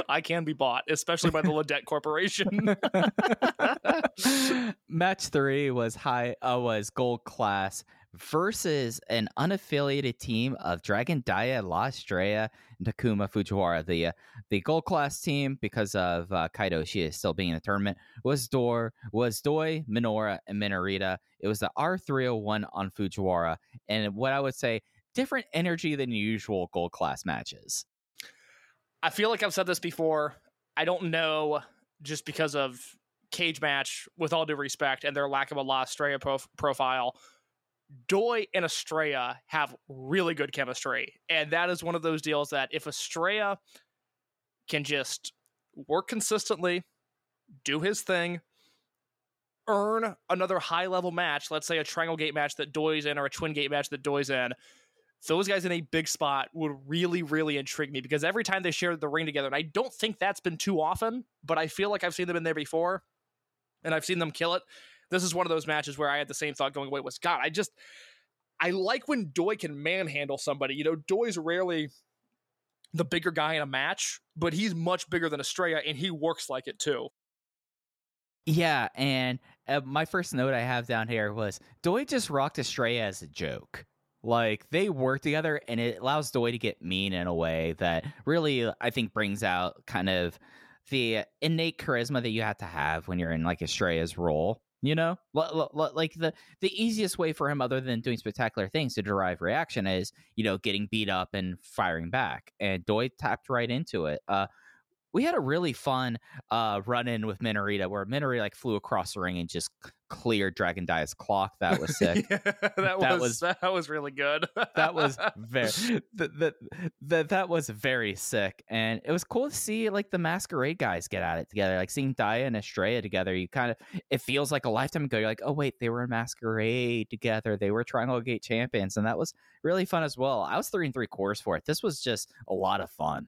I can be bought, especially by the Ladette Corporation. Match three was high uh, was gold class versus an unaffiliated team of Dragon Dia, La Estrella, Takuma Fujiwara. The uh, the gold class team, because of uh, Kaito is still being in the tournament, was Door, was Doi, Minoura, and Minorita. It was the R three hundred one on Fujiwara, and what I would say, different energy than usual gold class matches. I feel like I've said this before. I don't know just because of cage match, with all due respect, and their lack of a La Estrella prof- profile. Doi and Estrella have really good chemistry. And that is one of those deals that if Estrella can just work consistently, do his thing, earn another high level match, let's say a triangle gate match that Doi's in or a twin gate match that Doi's in, those guys in a big spot would really, really intrigue me because every time they share the ring together, and I don't think that's been too often, but I feel like I've seen them in there before and I've seen them kill it. This is one of those matches where I had the same thought going, wait, was God, I just, I like when Doi can manhandle somebody. You know, Doi's rarely the bigger guy in a match, but he's much bigger than Estrella and he works like it too. Yeah, and uh, my first note I have down here was Doi just rocked Estrella as a joke. Like they work together, and it allows Doi to get mean in a way that really, I think, brings out kind of the innate charisma that you have to have when you're in like Estrella's role. You know, L- l- like the the easiest way for him, other than doing spectacular things to derive reaction, is you know getting beat up and firing back. And Doi tapped right into it. Uh, we had a really fun uh, run in with Minorita where Minorita like flew across the ring and just cleared Dragon Dia's clock. That was sick. Yeah, that, That was, was- that was really good. that was very that, that, that that was very sick and it was cool to see like the masquerade guys get at it together like seeing Dia and Estrella together you kind of it feels like a lifetime ago you're like oh wait they were in masquerade together they were triangle gate champions and that was really fun as well i was three and three quarters for it this was just a lot of fun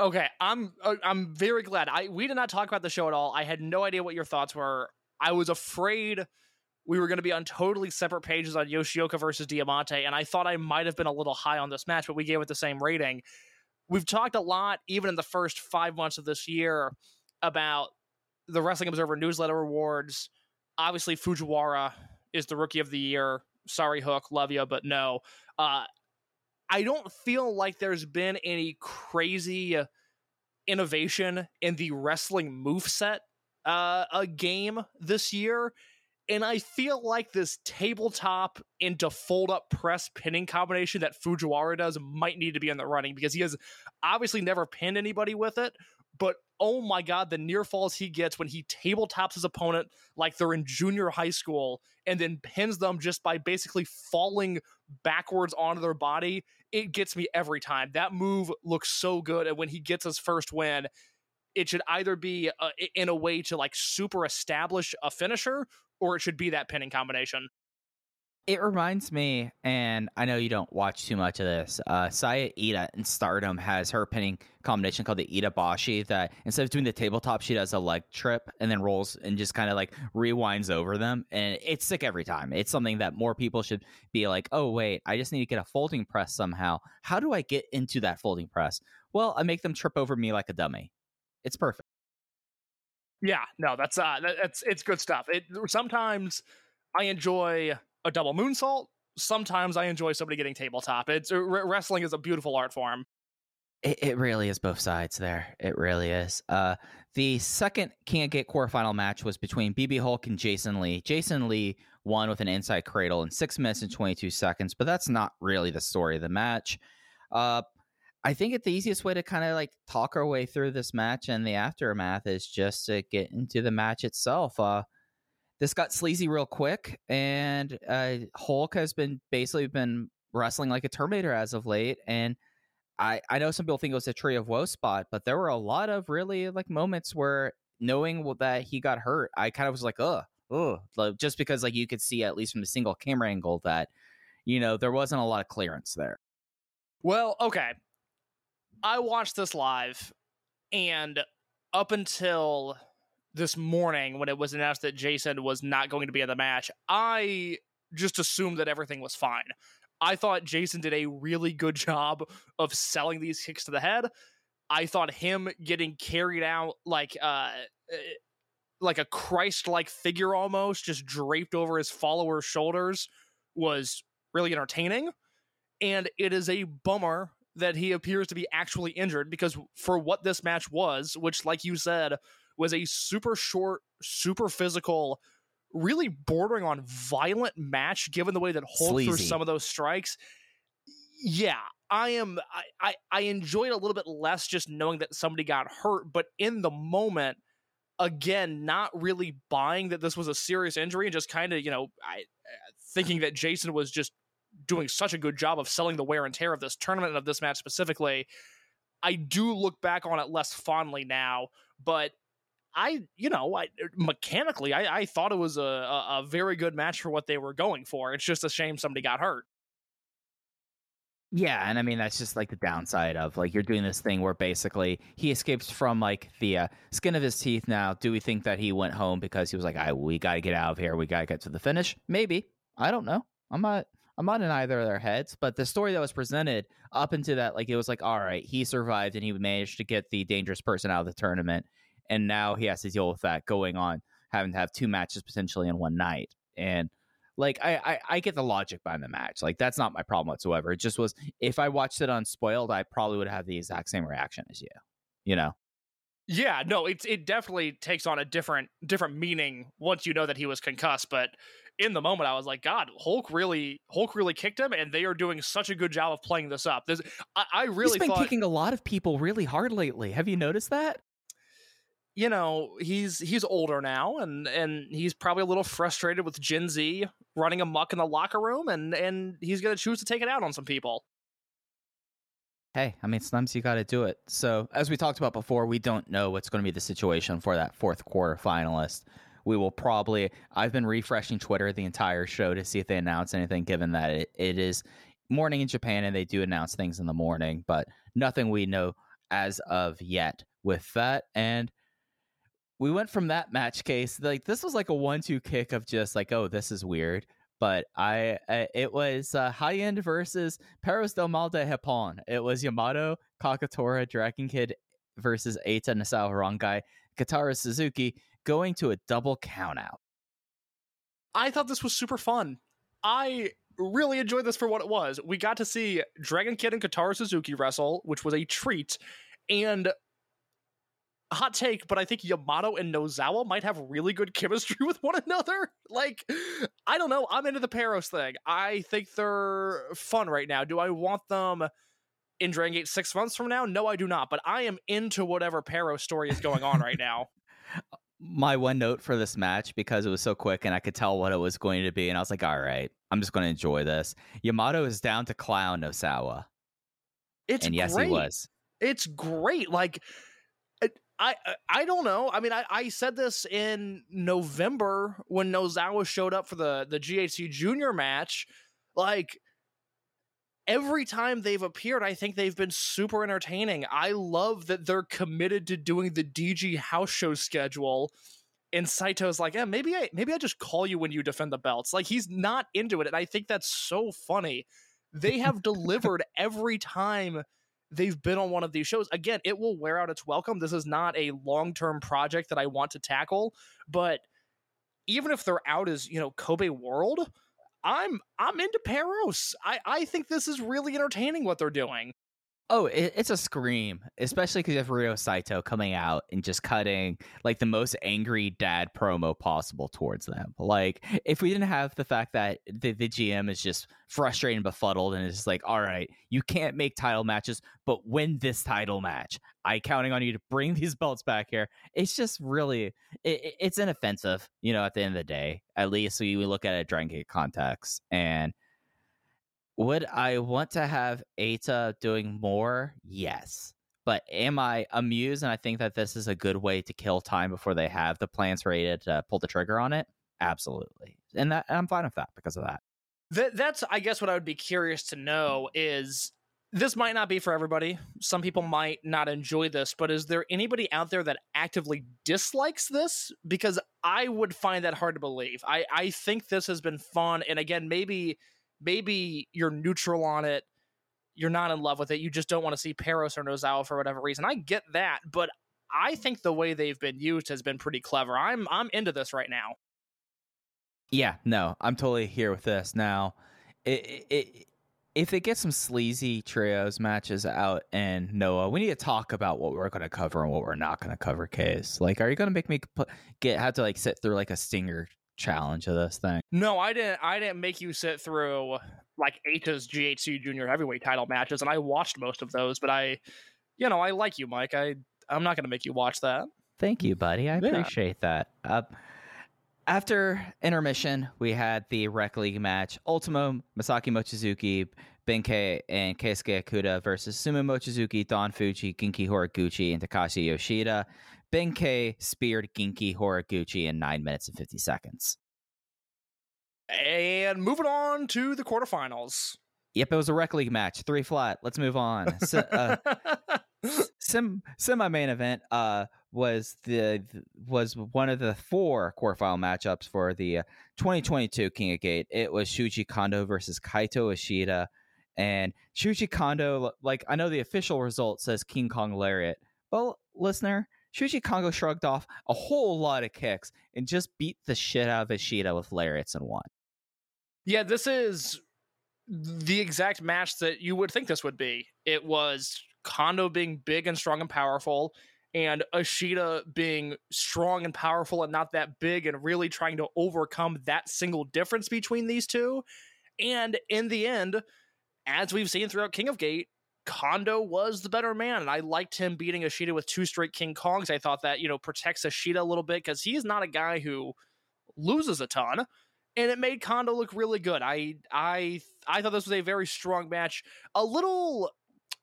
Okay, I'm uh, I'm very glad. I we did not talk about the show at all. I had no idea what your thoughts were. I was afraid we were going to be on totally separate pages on Yoshioka versus Diamante, and I thought I might have been a little high on this match, but we gave it the same rating. We've talked a lot, even in the first five months of this year, about the Wrestling Observer newsletter awards. Obviously, Fujiwara is the Rookie of the Year. Sorry, Hook, love you, but no. Uh, I don't feel like there's been any crazy innovation in the wrestling moveset uh, a game this year. And I feel like this tabletop into fold up press pinning combination that Fujiwara does might need to be in the running because he has obviously never pinned anybody with it. But oh my god, the near falls he gets when he tabletops his opponent like they're in junior high school and then pins them just by basically falling backwards onto their body, it gets me every time. That move looks so good. And when he gets his first win, it should either be uh, in a way to like super establish a finisher or it should be that pinning combination. It reminds me, and I know you don't watch too much of this. Uh, Saya Iida in Stardom has her pinning combination called the Ida Bashi. That instead of doing the tabletop, she does a leg trip and then rolls and just kind of like rewinds over them, and it's sick every time. It's something that more people should be like, oh wait, I just need to get a folding press somehow. How do I get into that folding press? Well, I make them trip over me like a dummy. It's perfect. Yeah, no, that's uh that, that's it's good stuff. It sometimes I enjoy a double moonsault. Sometimes I enjoy somebody getting tabletop. It's uh, re- wrestling is a beautiful art form. It, it really is both sides there. It really is. Uh, the second of Gate quarterfinal match was between BB Hulk and Jason Lee. Jason Lee won with an inside cradle in six minutes and 22 seconds, but that's not really the story of the match. Uh, I think it, the easiest way to kind of like talk our way through this match and the aftermath is just to get into the match itself. Uh, this got sleazy real quick, and uh, Hulk has been basically been wrestling like a Terminator as of late, and I I know some people think it was a tree of woe spot, but there were a lot of really like moments where knowing that he got hurt, I kind of was like, ugh, like, just because like you could see at least from the single camera angle that you know, there wasn't a lot of clearance there. Well, okay. I watched this live, and up until this morning when it was announced that Jason was not going to be in the match, I just assumed that everything was fine. I thought Jason did a really good job of selling these kicks to the head. I thought him getting carried out like uh like a Christ-like figure almost just draped over his followers' shoulders was really entertaining. And it is a bummer that he appears to be actually injured because for what this match was, which like you said was a super short, super physical, really bordering on violent match given the way that Hulk threw some of those strikes. Yeah, I am I, I I enjoyed a little bit less just knowing that somebody got hurt, but in the moment, again, not really buying that this was a serious injury and just kind of, you know, I uh, thinking that Jason was just doing such a good job of selling the wear and tear of this tournament and of this match specifically. I do look back on it less fondly now, but I, you know, I mechanically, I, I thought it was a, a, very good match for what they were going for. It's just a shame somebody got hurt. Yeah, and I mean that's just like the downside of like you're doing this thing where basically he escapes from like the uh, skin of his teeth. Now, do we think that he went home because he was like, "I we got to get out of here. We got to get to the finish"? Maybe. I don't know. I'm not. I'm not in either of their heads. But the story that was presented up into that, like it was like, all right, he survived and he managed to get the dangerous person out of the tournament, and now he has to deal with that going on, having to have two matches potentially in one night, and like I, I I get the logic behind the match. Like that's not my problem whatsoever. It just was if I watched it unspoiled, I probably would have the exact same reaction as you. You know. Yeah, no, it's it definitely takes on a different different meaning once you know that he was concussed. But in the moment, I was like, God, Hulk really Hulk really kicked him, and they are doing such a good job of playing this up. This, I, I really He's been thought, kicking a lot of people really hard lately. Have you noticed that? you know, he's he's older now, and and he's probably a little frustrated with Gen Z running amok in the locker room, and and he's gonna choose to take it out on some people. Hey, I mean, sometimes you got to do it. So, as we talked about before, we don't know what's going to be the situation for that fourth quarter finalist. We will probably, I've been refreshing Twitter the entire show to see if they announce anything, given that it, it is morning in Japan and they do announce things in the morning, but nothing we know as of yet with that. And we went from that match case, like, this was like a one two kick of just like, oh, this is weird but I, I it was uh, high end versus Perros del Mal de Japón. It was Yamato, Kagetora, Dragon Kid versus Eita Nosawa Rongai, Kotaro Suzuki going to a double countout. I thought this was super fun. I really enjoyed this for what it was. We got to see Dragon Kid and Kotaro Suzuki wrestle, which was a treat. And hot take, but I think Yamato and Nosawa might have really good chemistry with one another. Like, I don't know. I'm into the Perros thing. I think they're fun right now. Do I want them in Dragon Gate six months from now? No, I do not. But I am into whatever Perros story is going on right now. My one note for this match, because it was so quick and I could tell what it was going to be, and I was like, all right, I'm just going to enjoy this. Yamato is down to clown Nosawa. It's and yes, great. he was. It's great. Like I I- I don't know. I mean, I, I said this in November when Nosawa showed up for the the GHC Junior match. Like every time they've appeared, I think they've been super entertaining. I love that they're committed to doing the DG house show schedule. And Saito's like, yeah, maybe I maybe I just call you when you defend the belts. Like he's not into it, and I think that's so funny. They have delivered every time they've been on one of these shows. Again, it will wear out its welcome. This is not a long term project that I want to tackle, but even if they're out as you know Kobe World, I'm I'm into Perros. I I think this is really entertaining what they're doing. Oh, it, it's a scream, especially because you have Ryo Saito coming out and just cutting like the most angry dad promo possible towards them. Like, if we didn't have the fact that the, the GM is just frustrated and befuddled and is like, all right, you can't make title matches, but win this title match. I counting on you to bring these belts back here. It's just really, it, it- it's inoffensive, you know, at the end of the day. At least we, we look at it Dragon Gate context. And would I want to have Ata doing more? Yes. But am I amused? And I think that this is a good way to kill time before they have the plans ready to pull the trigger on it. Absolutely, and that and I'm fine with that because of that. That that's I guess what I would be curious to know is this might not be for everybody. Some people might not enjoy this, but is there anybody out there that actively dislikes this? Because I would find that hard to believe. I I think this has been fun, and again, maybe maybe you're neutral on it. You're not in love with it. You just don't want to see Perros or Nosawa for whatever reason. I get that, but I think the way they've been used has been pretty clever. I'm I'm into this right now. Yeah, no, I'm totally here with this now. It, it, if they get some sleazy trios matches out in Noah, we need to talk about what we're going to cover and what we're not going to cover. Case like, are you going to make me get have to like sit through like a stinger challenge of this thing? No, I didn't. I didn't make you sit through like Eita's GHC Junior Heavyweight Title matches, and I watched most of those. But I, you know, I like you, Mike. I I'm not going to make you watch that. Thank you, buddy. I Yeah. appreciate that. Uh, after intermission, we had the Rec League match: Ultimo, Masaaki Mochizuki, Benkei, and Keisuke Okuda versus Susumu Mochizuki, Don Fujii, Genki Horiguchi, and Takashi Yoshida. Benkei speared Genki Horiguchi in nine minutes and fifty seconds. And moving on to the quarterfinals. Yep, it was a Rec League match, three flat. Let's move on. So, uh, Sim semi main event uh was the was one of the four quarterfinal matchups for the uh, 2022 King of Gate. It was Shuji Kondo versus Kaito Ishida, and Shuji Kondo. Like I know the official result says King Kong Lariat, but listener, Shuji Kondo shrugged off a whole lot of kicks and just beat the shit out of Ishida with lariats and won. yeah, this is the exact match that you would think this would be. It was Kondo being big and strong and powerful, and Ashida being strong and powerful and not that big, and really trying to overcome that single difference between these two. And in the end, as we've seen throughout King of Gate, Kondo was the better man, and I liked him beating Ashida with two straight King Kongs. I thought that you know protects Ashida a little bit because he's not a guy who loses a ton, and it made Kondo look really good. I I I thought this was a very strong match, a little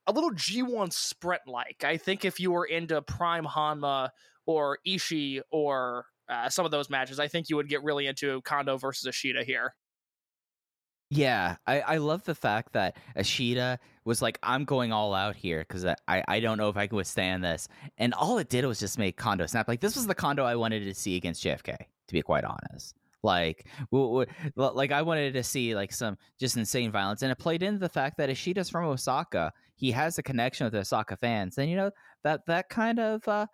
a little G1 sprint like. I think if you were into Prime Honma or Ishii or uh, some of those matches, I think you would get really into Kondo versus Ashida here. Yeah, I, I love the fact that Ashida was like, I'm going all out here because I, I don't know if I can withstand this. And all it did was just make Kondo snap. Like, this was the Kondo I wanted to see against JFK, to be quite honest. Like, w- w- like I wanted to see like some just insane violence, and it played into the fact that Ishida's from Osaka. He has a connection with Osaka fans, and you know that that kind of uh,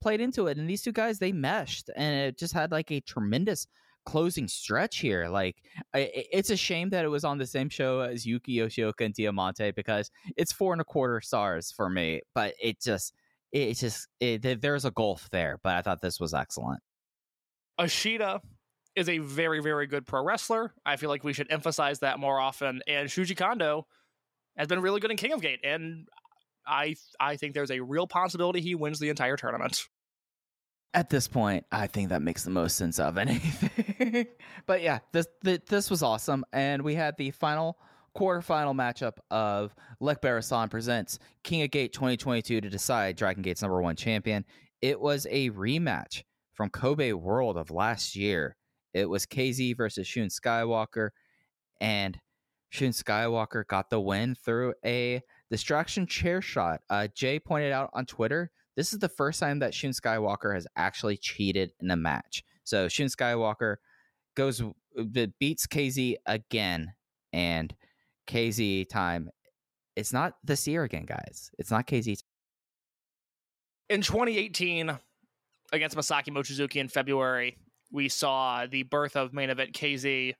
played into it. And these two guys they meshed, and it just had like a tremendous closing stretch here. Like, it's a shame that it was on the same show as Yuki Yoshioka and Diamante because it's four and a quarter stars for me. But it just, it just, it, there's a gulf there. But I thought this was excellent. Ashida is a very, very good pro wrestler. I feel like we should emphasize that more often. And Shuji Kondo has been really good in King of Gate, and I I think there's a real possibility he wins the entire tournament. At this point, I think that makes the most sense of anything. but yeah, this th- this was awesome, and we had the final quarterfinal matchup of Lek Barasan presents King of Gate 2022 to decide Dragon Gate's number one champion. It was a rematch from Kobe World of last year. It was KZ versus Shun Skywalker, and Shun Skywalker got the win through a distraction chair shot. Uh, Jay pointed out on Twitter this is the first time that Shun Skywalker has actually cheated in a match. So Shun Skywalker goes beats KZ again, and KZ time. It's not this year again, guys. It's not KZ. In 2018, against Masaaki Mochizuki in February, we saw the birth of main event KZ.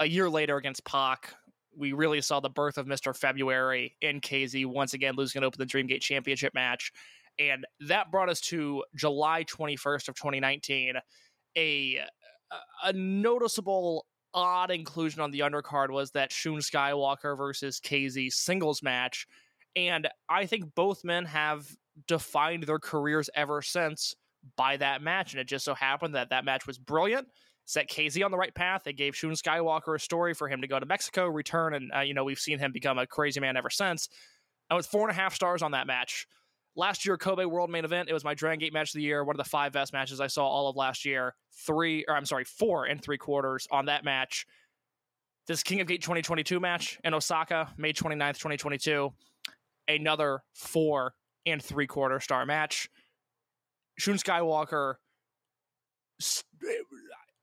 A year later against Pac, we really saw the birth of Mr. February in KZ once again losing it open the Dreamgate Championship match. And that brought us to July 21st of 2019, a a noticeable odd inclusion on the undercard was that Shun Skywalker versus KZ singles match. And I think both men have defined their careers ever since by that match. And it just so happened that that match was brilliant, set KZ on the right path. They gave Shun Skywalker a story for him to go to Mexico, return, and, uh, you know, we've seen him become a crazy man ever since. I was four and a half stars on that match. Last year, Kobe World Main Event, it was my Dragon Gate match of the year, one of the five best matches I saw all of last year. Three, or I'm sorry, four and three quarters on that match. this King of Gate 2022 match in Osaka, May 29th, 2022. Another four and three quarter star match. Shun Skywalker.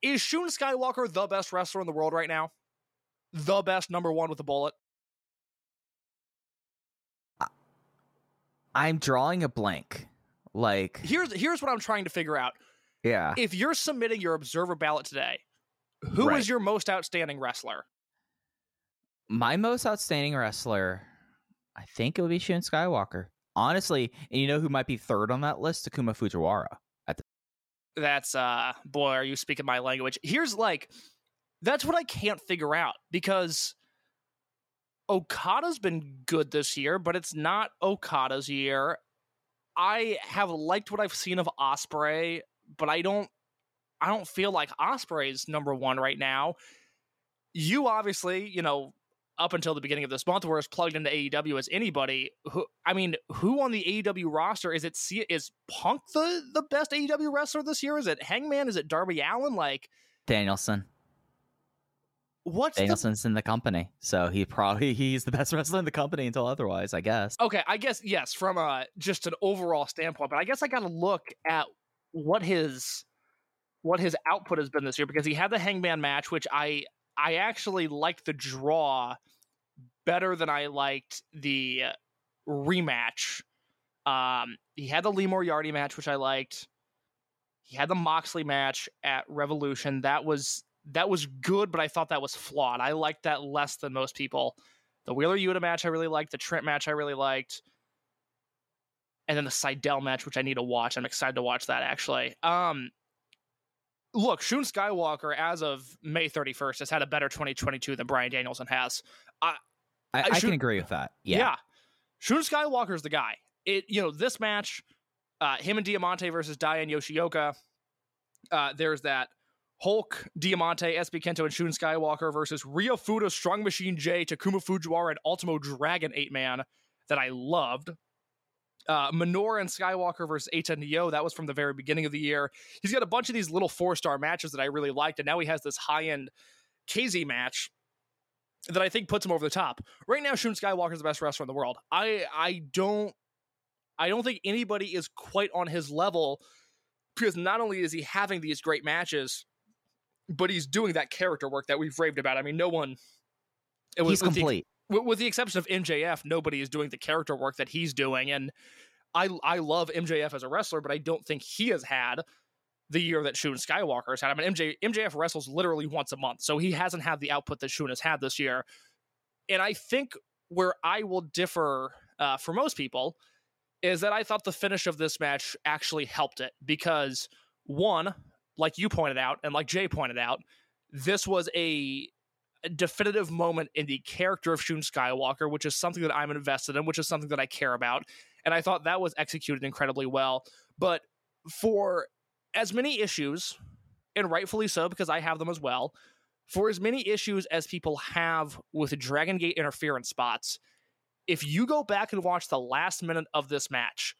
Is Shun Skywalker the best wrestler in the world right now? The best number one with a bullet? I'm drawing a blank. Like, Here's here's what I'm trying to figure out. yeah. If you're submitting your observer ballot today, who is Right. your most outstanding wrestler? My most outstanding wrestler, I think it would be Shun Skywalker. Honestly, and you know who might be third on that list? Takuma Fujiwara. At the- That's uh boy, are you speaking my language? Here's like that's what I can't figure out because Okada's been good this year, but it's not Okada's year. I have liked what I've seen of Osprey, but I don't I don't feel like Osprey's number one right now. You obviously, you know, up until the beginning of this month were as plugged into AEW as anybody. Who I mean, who on the AEW roster is it is Punk the the best AEW wrestler this year? Is it Hangman? Is it Darby Allin? Like, Danielson. What's the Danielson's in the company, so he probably he's the best wrestler in the company until otherwise, I guess. Okay, I guess yes, from a just an overall standpoint, but I guess I got to look at what his what his output has been this year because he had the Hangman match, which I I actually liked the draw better than I liked the rematch. Um, he had the Lee Moriarty match, which I liked. He had the Moxley match at Revolution. That was that was good, but I thought that was flawed. I liked that less than most people. The Wheeler Yuta match I really liked. The Trent match I really liked. And then the Seidel match, which I need to watch. I'm excited to watch that actually. Um, look, Shun Skywalker, as of May 31st, has had a better 2022 than Bryan Danielson has. I, I, should- can agree with that. Yeah. Yeah. Shun Skywalker's the guy. It you know, this match, uh, him and Diamante versus Diane Yoshioka. Uh, there's that Hulk, Diamante, SB Kento, and Shun Skywalker versus Ryu Fuda, Strong Machine J, Takuma Fujiwara, and Ultimo Dragon eight man that I loved. Uh, and Skywalker versus Eita Neo. That was from the very beginning of the year. He's got a bunch of these little four star matches that I really liked, and now he has this high end KZ match that I think puts him over the top. Right now, Shun Skywalker is the best wrestler in the world. I I don't I don't think anybody is quite on his level because not only is he having these great matches, but he's doing that character work that we've raved about. I mean, no one. It was He's with the- complete. with, with the exception of MJF, nobody is doing the character work that he's doing, and I I love MJF as a wrestler, but I don't think he has had the year that Shun Skywalker has had. I mean, MJ MJF wrestles literally once a month, so he hasn't had the output that Shun has had this year. And I think where I will differ uh, for most people is that I thought the finish of this match actually helped it because one, like you pointed out, and like Jay pointed out, this was a definitive moment in the character of Shun Skywalker, which is something that I'm invested in, which is something that I care about. And I thought that was executed incredibly well. But for as many issues, and rightfully so, because I have them as well, for as many issues as people have with Dragon Gate interference spots, if you go back and watch the last minute of this match,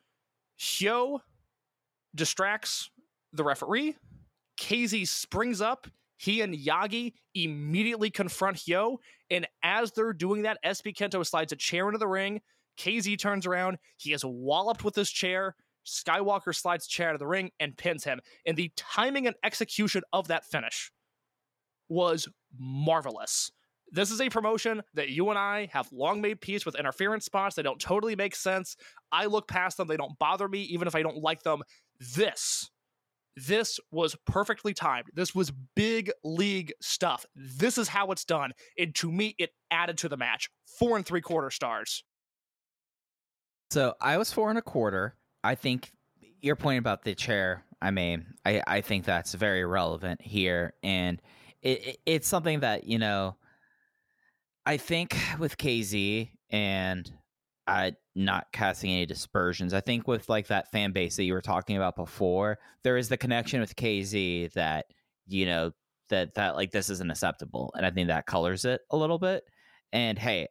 Hyo distracts the referee. KZ springs up. He and Yagi immediately confront Hyo. And as they're doing that, SB Kento slides a chair into the ring. KZ turns around. He is walloped with his chair. Skywalker slides chair out of the ring and pins him. And the timing and execution of that finish was marvelous. This is a promotion that you and I have long made peace with interference spots. They don't totally make sense. I look past them. They don't bother me, even if I don't like them. This, this was perfectly timed. This was big league stuff. This is how it's done. And to me, it added to the match. Four and three quarter stars. So I was four and a quarter. I think your point about the chair. I mean, I I think that's very relevant here, and it, it it's something that you know. I think with KZ and I not casting any dispersions. I think with like that fan base that you were talking about before, there is the connection with KZ that you know that that like this isn't acceptable, and I think that colors it a little bit. And hey,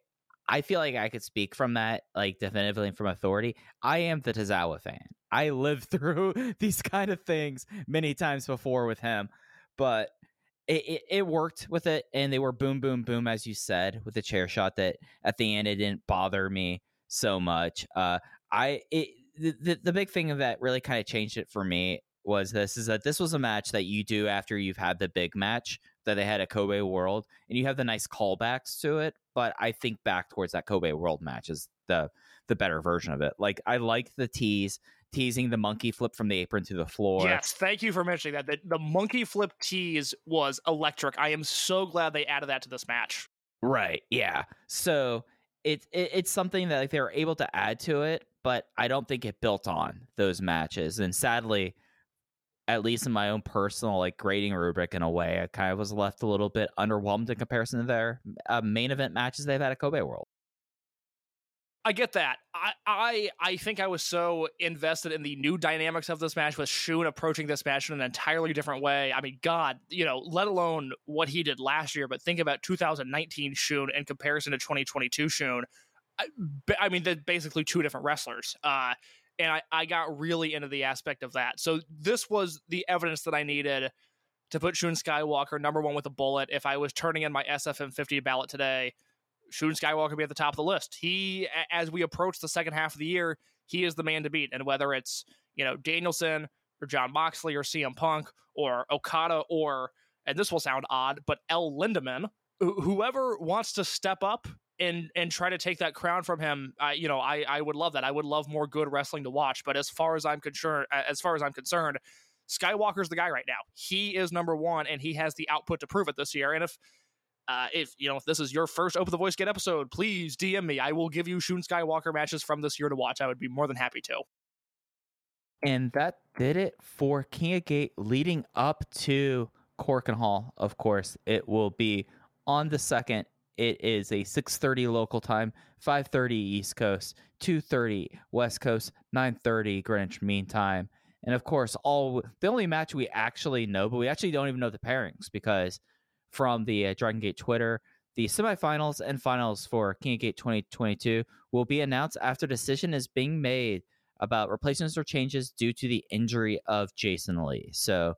I feel like I could speak from that, like definitively from authority. I am the Tozawa fan. I lived through these kind of things many times before with him, but it, it, it worked with it, and they were boom, boom, boom, as you said, with the chair shot. That at the end it didn't bother me so much. Uh, I it the, the big thing that really kind of changed it for me was this is that this was a match that you do after you've had the big match that they had at Kobe World, and you have the nice callbacks to it. But I think back towards that Kobe World match is the the better version of it. Like I like the tease, teasing the monkey flip from the apron to the floor. Yes, thank you for mentioning that. The, the monkey flip tease was electric. I am so glad they added that to this match. Right. Yeah. So it, it it's something that like they were able to add to it, but I don't think it built on those matches. And sadly, at least in my own personal like grading rubric in a way, I kind of was left a little bit underwhelmed in comparison to their uh, main event matches they've had at Kobe World. I get that. I, I I think I was so invested in the new dynamics of this match with Shun approaching this match in an entirely different way. I mean, God, you know, let alone what he did last year, but think about 2019 Shun in comparison to 2022 Shun. I, I mean, they're basically two different wrestlers. Uh, and I, I got really into the aspect of that. So this was the evidence that I needed to put Shun Skywalker number one with a bullet. If I was turning in my SFM 50 ballot today, Shun Skywalker be at the top of the list. He, as we approach the second half of the year, he is the man to beat. And whether it's you know Danielson or Jon Moxley or CM Punk or Okada or and this will sound odd, but El Lindaman, whoever wants to step up and and try to take that crown from him, I you know I I would love that. I would love more good wrestling to watch. But as far as I'm concerned, as far as I'm concerned, Skywalker's the guy right now. He is number one, and he has the output to prove it this year. And if uh, if you know if this is your first Open the Voice Gate episode, please DM me. I will give you Shun Skywalker matches from this year to watch. I would be more than happy to. And that did it for King of Gate leading up to Korakuen Hall. Of course, it will be on the second. It is a 6:30 local time, 5:30 East Coast, 2:30 West Coast, 9:30 Greenwich Mean Time. And of course, all the only match we actually know, but we actually don't even know the pairings because from the uh, Dragon Gate Twitter. The semifinals and finals for King of Gate 2022 will be announced after decision is being made about replacements or changes due to the injury of Jason Lee. So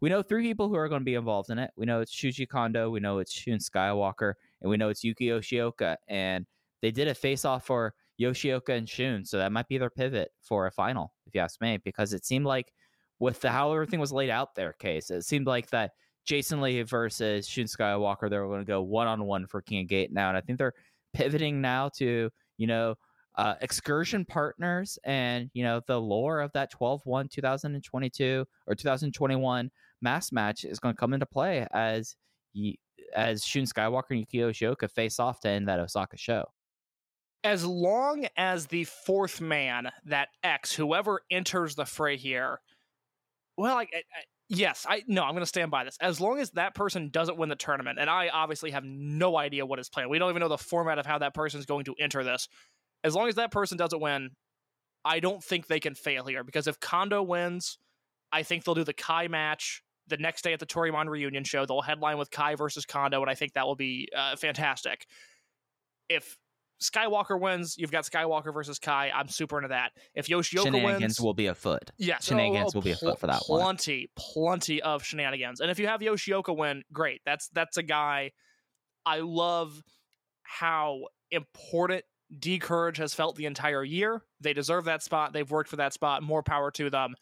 we know three people who are going to be involved in it. We know it's Shuji Kondo, we know it's Shun Skywalker, and we know it's Yuki Yoshioka. And they did a face off for Yoshioka and Shun, so that might be their pivot for a final, if you ask me, because it seemed like with the how everything was laid out there case, it seemed like that Jason Lee versus Shun Skywalker. They're going to go one on one for King of Gate now, and I think they're pivoting now to you know uh, excursion partners and you know the lore of that 12-1 2022 or 2021 mass match is going to come into play as as Shun Skywalker and Yuki Yoshioka face off to end that Osaka show. As long as the fourth man, that X, whoever enters the fray here, well, I, I, Yes, I no, I'm going to stand by this. As long as that person doesn't win the tournament, and I obviously have no idea what is planned. We don't even know the format of how that person is going to enter this. As long as that person doesn't win, I don't think they can fail here because if Kondo wins, I think they'll do the Kai match the next day at the Toryumon reunion show. They'll headline with Kai versus Kondo, and I think that will be uh, fantastic. If Skywalker wins, you've got Skywalker versus Kai. I'm super into that. If Yoshioka shenanigans wins, will be afoot. Yes, shenanigans oh, will be pl- afoot for that plenty, one. Plenty, plenty of shenanigans. And if you have Yoshioka win, great. That's that's a guy. I love how important D'Courage has felt the entire year. They deserve that spot. They've worked for that spot. More power to them.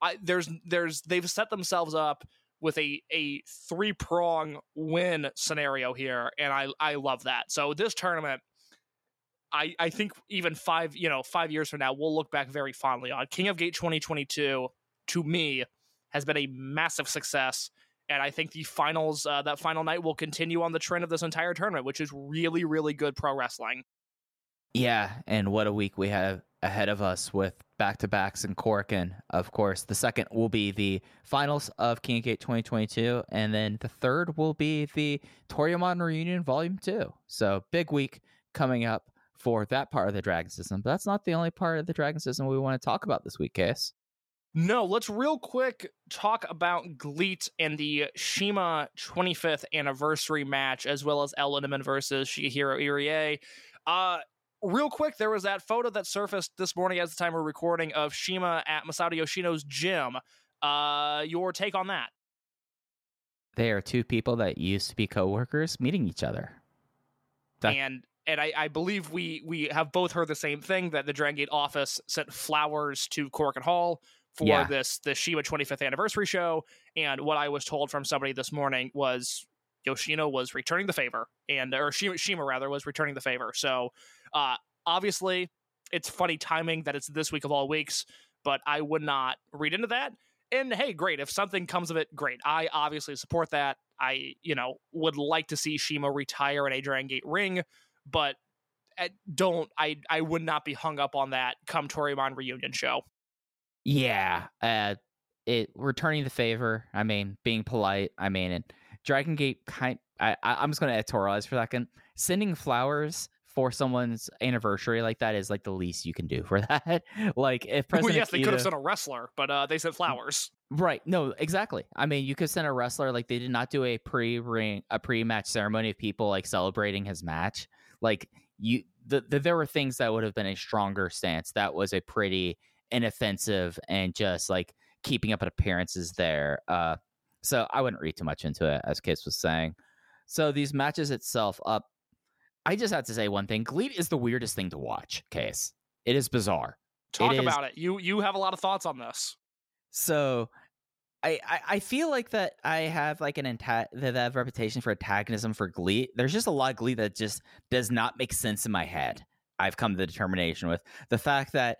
I, there's there's they've set themselves up with a a three prong win scenario here, and I I love that. So this tournament I, I think even five, you know, five years from now, we'll look back very fondly on King of Gate 2022. To me, has been a massive success, and I think the finals, uh, that final night, will continue on the trend of this entire tournament, which is really, really good pro wrestling. Yeah, and what a week we have ahead of us with back to backs in Korakuen. Of course, the second will be the finals of King of Gate 2022, and then the third will be the Toryumon Reunion Volume 2. So, big week coming up for that part of the Dragon system. But that's not the only part of the Dragon system we want to talk about this week, Case. No, let's real quick talk about GLEAT and the Shima 25th anniversary match, as well as El versus Shigehiro Irie. Uh, real quick, there was that photo that surfaced this morning as the time we're recording of Shima at Masato Yoshino's gym. Uh, your take on that? They are two people that used to be coworkers meeting each other. That- and and I, I believe we we have both heard the same thing that the Dragon Gate office sent flowers to Korakuen Hall for Yeah. this the Shima 25th anniversary show. And what I was told from somebody this morning was Yoshino was returning the favor, and or Shima, Shima rather was returning the favor. So uh, obviously, it's funny timing that it's this week of all weeks, but I would not read into that. And hey, great if something comes of it, great. I obviously support that. I you know would like to see Shima retire in a Dragon Gate ring, but uh, don't I I would not be hung up on that come Toryumon reunion show. Yeah, uh, it returning the favor. I mean, being polite. I mean, and Dragon Gate kind. I, I I'm just gonna editorialize for a second. Sending flowers for someone's anniversary like that is like the least you can do for that. like if Well, President yes, they could have sent a wrestler, but uh, they sent flowers. Right. No, exactly. I mean, you could send a wrestler like they did not do a pre-ring a pre-match ceremony of people like celebrating his match. Like you the, the there were things that would have been a stronger stance. That was a pretty inoffensive and just like keeping up appearances there. Uh so I wouldn't read too much into it as Case was saying. So these matches itself up I just have to say one thing. GLEAT is the weirdest thing to watch, Case. It is bizarre. Talk is- about it. You you have a lot of thoughts on this. So I, I I feel like that I have like an that have reputation for antagonism for GLEAT. There's just a lot of GLEAT that just does not make sense in my head. I've come to the determination with the fact that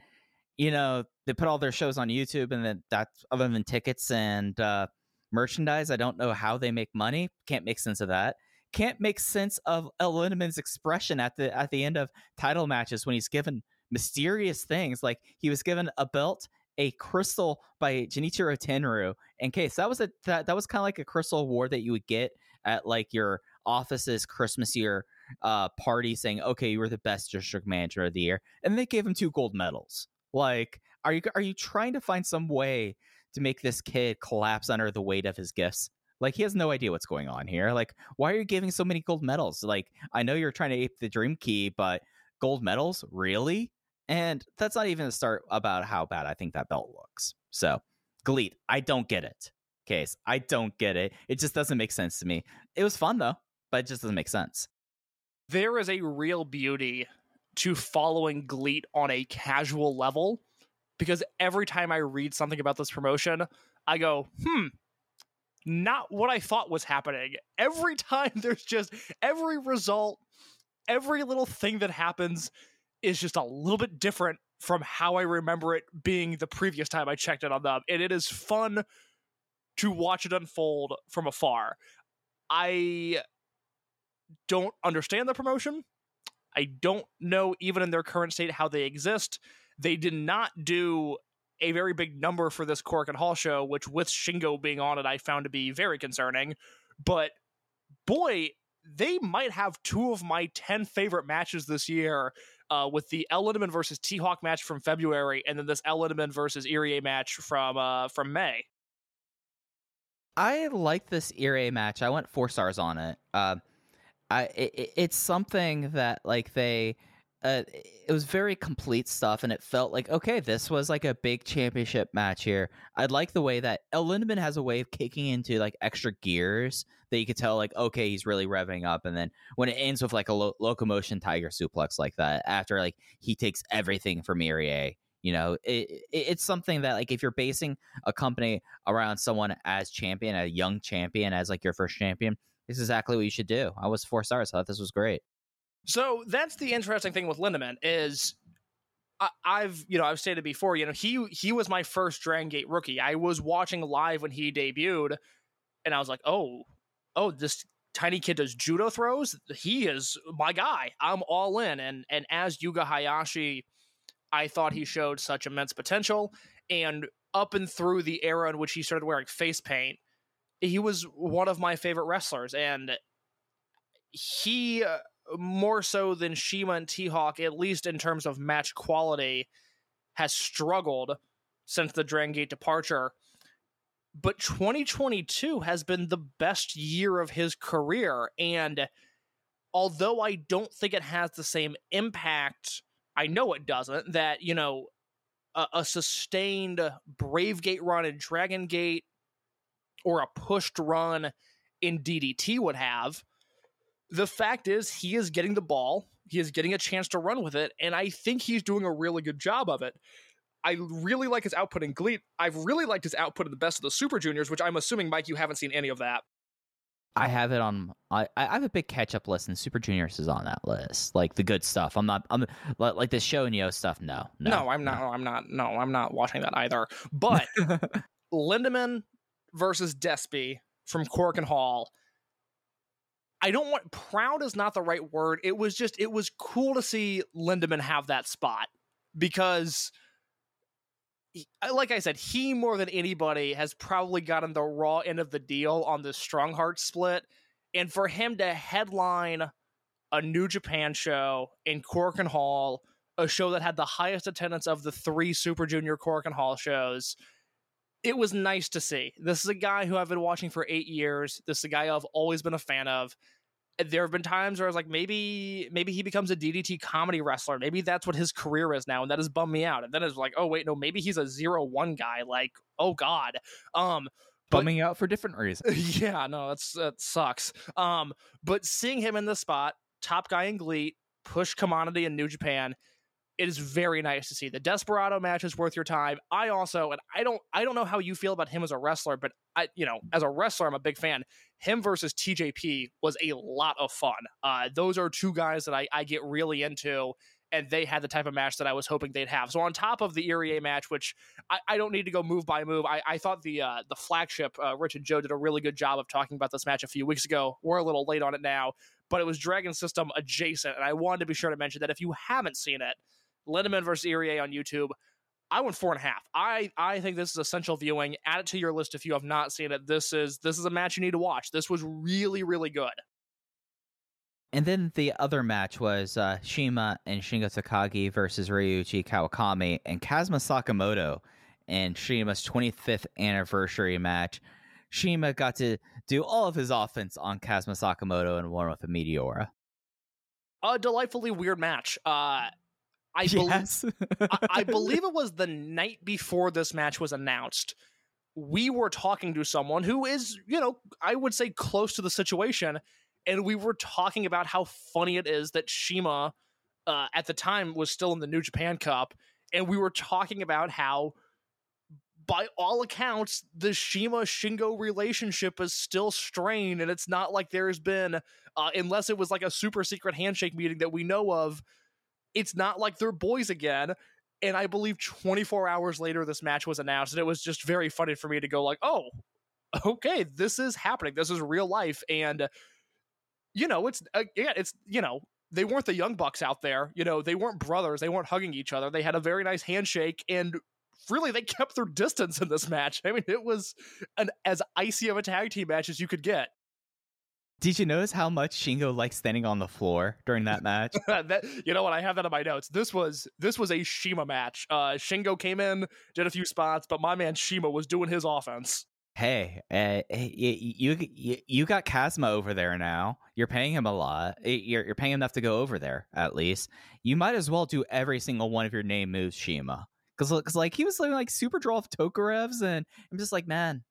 you know they put all their shows on YouTube and then that's other than tickets and uh, merchandise. I don't know how they make money. Can't make sense of that. Can't make sense of El expression at the at the end of title matches when he's given mysterious things like he was given a belt a crystal by Genichiro Tenryu. In case that was a that, that was kind of like a crystal award that you would get at like your office's Christmas year uh party saying, "Okay, you were the best district manager of the year." And they gave him two gold medals. Like, are you are you trying to find some way to make this kid collapse under the weight of his gifts? Like he has no idea what's going on here. Like, why are you giving so many gold medals? Like, I know you're trying to ape the dream key, but gold medals, really? And that's not even a start about how bad I think that belt looks. So, GLEAT, I don't get it. Case, I don't get it. It just doesn't make sense to me. It was fun though, but it just doesn't make sense. There is a real beauty to following GLEAT on a casual level because every time I read something about this promotion, I go, hmm, not what I thought was happening. Every time there's just every result, every little thing that happens is just a little bit different from how I remember it being the previous time I checked it on them. And it is fun to watch it unfold from afar. I don't understand the promotion. I don't know, even in their current state, how they exist. They did not do a very big number for this Korakuen Hall show, which with Shingo being on it, I found to be very concerning. But boy, they might have two of my 10 favorite matches this year uh, with the El Lindaman versus T Hawk match from February and then this El Lindaman versus Irie match from uh, from May. I like this Irie match. I went four stars on it. Uh, I it- it's something that like they uh, it was very complete stuff, and it felt like okay, this was like a big championship match here. I like the way that El Lindaman has a way of kicking into like extra gears that you could tell like okay, he's really revving up, and then when it ends with like a lo- locomotion tiger suplex like that after like he takes everything from Irie. You know, it, it, it's something that like if you're basing a company around someone as champion, a young champion as like your first champion, this is exactly what you should do. I was four stars. I thought this was great. So that's the interesting thing with Lindaman is I, I've you know I've stated before you know he he was my first Dragon Gate rookie. I was watching live when he debuted, and I was like, oh oh this tiny kid does judo throws. He is my guy. I'm all in. And and as Yuga Hayashi, I thought he showed such immense potential. And up and through the era in which he started wearing face paint, he was one of my favorite wrestlers. And he uh, more so than Shima and T Hawk, at least in terms of match quality, has struggled since the Dragon Gate departure. But 2022 has been the best year of his career. And although I don't think it has the same impact, I know it doesn't, that, you know, a, a sustained Brave Gate run in Dragon Gate or a pushed run in DDT would have. The fact is, he is getting the ball. He is getting a chance to run with it, and I think he's doing a really good job of it. I really like his output in GLEAT. I've really liked his output in the best of the Super Juniors, which I'm assuming, Mike, you haven't seen any of that. I have it on. I I have a big catch up list, and Super Juniors is on that list. Like the good stuff. I'm not. I'm li- like the show and yo stuff. No, no, No, I'm not. I'm not. No, I'm not watching that either. But Lindaman versus Despy from Korakuen Hall. I don't want proud is not the right word. It was just it was cool to see Lindaman have that spot because like I said, he more than anybody has probably gotten the raw end of the deal on the Strong Heart split. And for him to headline a New Japan show in Korakuen Hall, a show that had the highest attendance of the three Super Junior Korakuen Hall shows, it was nice to see. This is a guy who I've been watching for eight years. This is a guy I've always been a fan of. There have been times where I was like, maybe, maybe he becomes a DDT comedy wrestler. Maybe that's what his career is now, and that has bummed me out. And then it's like, oh wait, no, maybe he's a zero one guy. Like, oh god. Um, but- bumming out for different reasons. yeah, no, that's that sucks. Um, but seeing him in the spot, top guy in GLEAT, push commodity in New Japan, it is very nice to see. The Desperado match is worth your time. I also, and I don't, I don't know how you feel about him as a wrestler, but I, you know, as a wrestler, I'm a big fan. Him versus TJP was a lot of fun. Uh, those are two guys that I, I get really into. And they had the type of match that I was hoping they'd have. So on top of the Irie match, which I, I don't need to go move by move. I, I thought the uh, the flagship uh, Rich and Joe did a really good job of talking about this match a few weeks ago. We're a little late on it now, but it was Dragon System adjacent, and I wanted to be sure to mention that if you haven't seen it, Lindaman versus Irie on YouTube. I went four and a half. I I think this is essential viewing. Add it to your list if you have not seen it. This is this is a match you need to watch. This was really really good. And then the other match was uh, Shima and Shingo Takagi versus Ryuichi Kawakami and Kazuma Sakamoto in Shima's 25th anniversary match. Shima got to do all of his offense on Kazuma Sakamoto and won with a Meteora. A delightfully weird match. Uh, I believe. yes. I, I believe it was the night before this match was announced. We were talking to someone who is, you know, I would say close to the situation, and we were talking about how funny it is that Shima, uh, at the time, was still in the New Japan Cup, and we were talking about how, by all accounts, the Shima Shingo relationship is still strained, and it's not like there's been, uh, unless it was like a super secret handshake meeting that we know of, it's not like they're boys again. And I believe 24 hours later, this match was announced, and it was just very funny for me to go like, "Oh, okay, this is happening. This is real life." And you know, it's uh, again, it's you know, they weren't the young bucks out there. You know, they weren't brothers. They weren't hugging each other. They had a very nice handshake, and really, they kept their distance in this match. I mean, it was an as icy of a tag team match as you could get. Did you notice how much Shingo liked standing on the floor during that match? that you know what I have that in my notes. This was this was a Shima match. Uh Shingo came in, did a few spots, but my man Shima was doing his offense. hey, uh, you, you you got Kazuma over there now. You're paying him a lot. You're you're paying enough to go over there at least. You might as well do every single one of your name moves, Shima. Because like he was like super draw of Tokarevs, and I'm just like, man,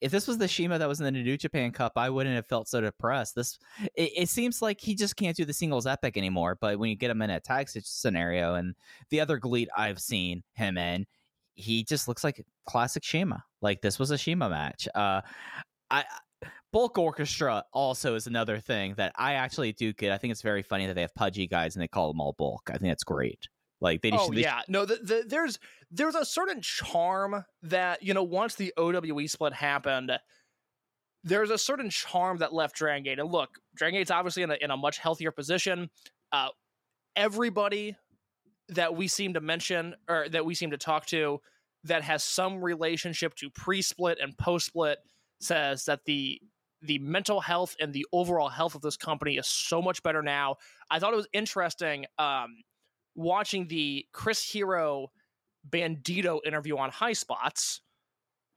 if this was the Shima that was in the New Japan Cup, I wouldn't have felt so depressed. This it, it seems like he just can't do the singles epic anymore. But when you get him in a tag scenario, and the other GLEAT I've seen him in, he just looks like classic Shima. Like this was a Shima match. Uh, I Bulk Orchestra also is another thing that I actually do get. I think it's very funny that they have pudgy guys and they call them all Bulk. I think that's great. Like they, Oh they yeah, no, the, the, there's there's a certain charm that you know once the OWE split happened, there's a certain charm that left Dragon Gate. And look, Dragon Gate's obviously in a in a much healthier position. Uh, everybody that we seem to mention or that we seem to talk to that has some relationship to pre-split and post-split says that the the mental health and the overall health of this company is so much better now. I thought it was interesting um, watching the Chris Hero Bandito interview on High Spots.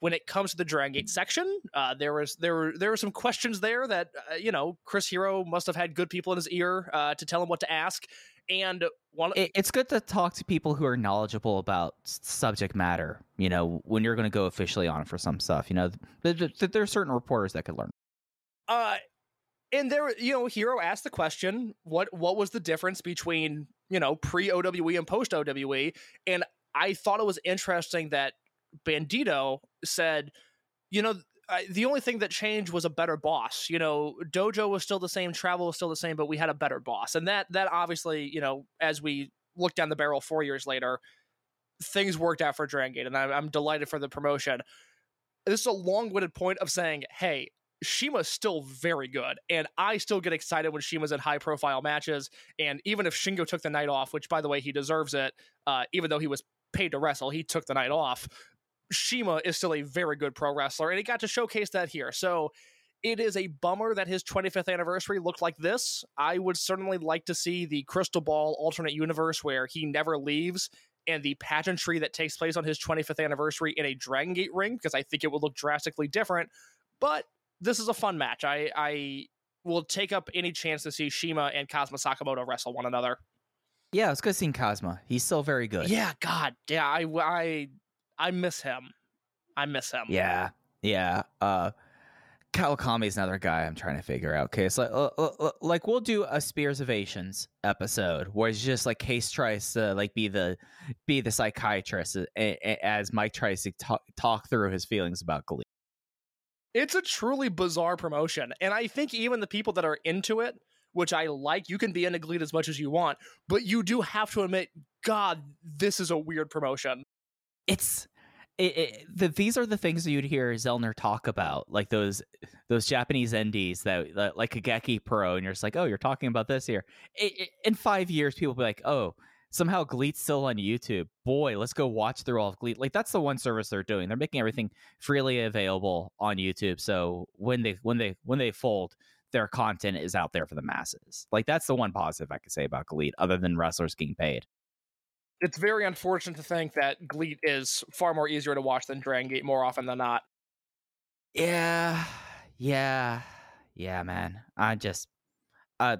When it comes to the Dragon Gate section, uh, there was there were there were some questions there that uh, you know Chris Hero must have had good people in his ear uh, to tell him what to ask, and one it, it's good to talk to people who are knowledgeable about subject matter. You know, when you're going to go officially on for some stuff. You know, th- th- th- there are certain reporters that could learn. Uh, and there, you know, Hero asked the question, what what was the difference between you know pre OWE and post OWE? And I thought it was interesting that Bandito said, you know, I, the only thing that changed was a better boss. You know, Dojo was still the same, travel was still the same, but we had a better boss, and that that obviously, you know, as we look down the barrel four years later, things worked out for Dragon Gate, and I, I'm delighted for the promotion. This is a long-winded point of saying, hey, Shima's still very good, and I still get excited when Shima's in high-profile matches. And even if Shingo took the night off, which by the way he deserves it, uh, even though he was paid to wrestle, he took the night off. Shima is still a very good pro wrestler, and he got to showcase that here. So it is a bummer that his 25th anniversary looked like this. I would certainly like to see the Crystal Ball alternate universe where he never leaves and the pageantry that takes place on his 25th anniversary in a Dragon Gate ring because I think it would look drastically different. But this is a fun match. I, I will take up any chance to see Shima and Kazuma Sakamoto wrestle one another. Yeah, it's good seeing Kazuma. He's still very good. Yeah, God, yeah, I, I, I miss him. I miss him. Yeah, yeah. Uh, Kawakami is another guy I'm trying to figure out. Okay, so uh, uh, like we'll do a Spears Ovations episode where it's just like Case tries to like be the be the psychiatrist as Mike tries to talk, talk through his feelings about GLEAT. It's a truly bizarre promotion, and I think even the people that are into it, which I like, you can be into GLEAT as much as you want, but you do have to admit, God, this is a weird promotion. It's it, it, the, these are the things that you'd hear Zellner talk about, like those those Japanese NDs that, that like a Geki Pro, and you're just like, oh, you're talking about this here. It, in five years, people will be like, oh, somehow GLEAT's still on YouTube. Boy, let's go watch through all of GLEAT. Like that's the one service they're doing. They're making everything freely available on YouTube. So when they when they when they fold, their content is out there for the masses. Like that's the one positive I could say about GLEAT, other than wrestlers getting paid it's very unfortunate to think that GLEAT is far more easier to watch than Dragon Gate more often than not. Yeah, yeah, yeah, man. I just, uh,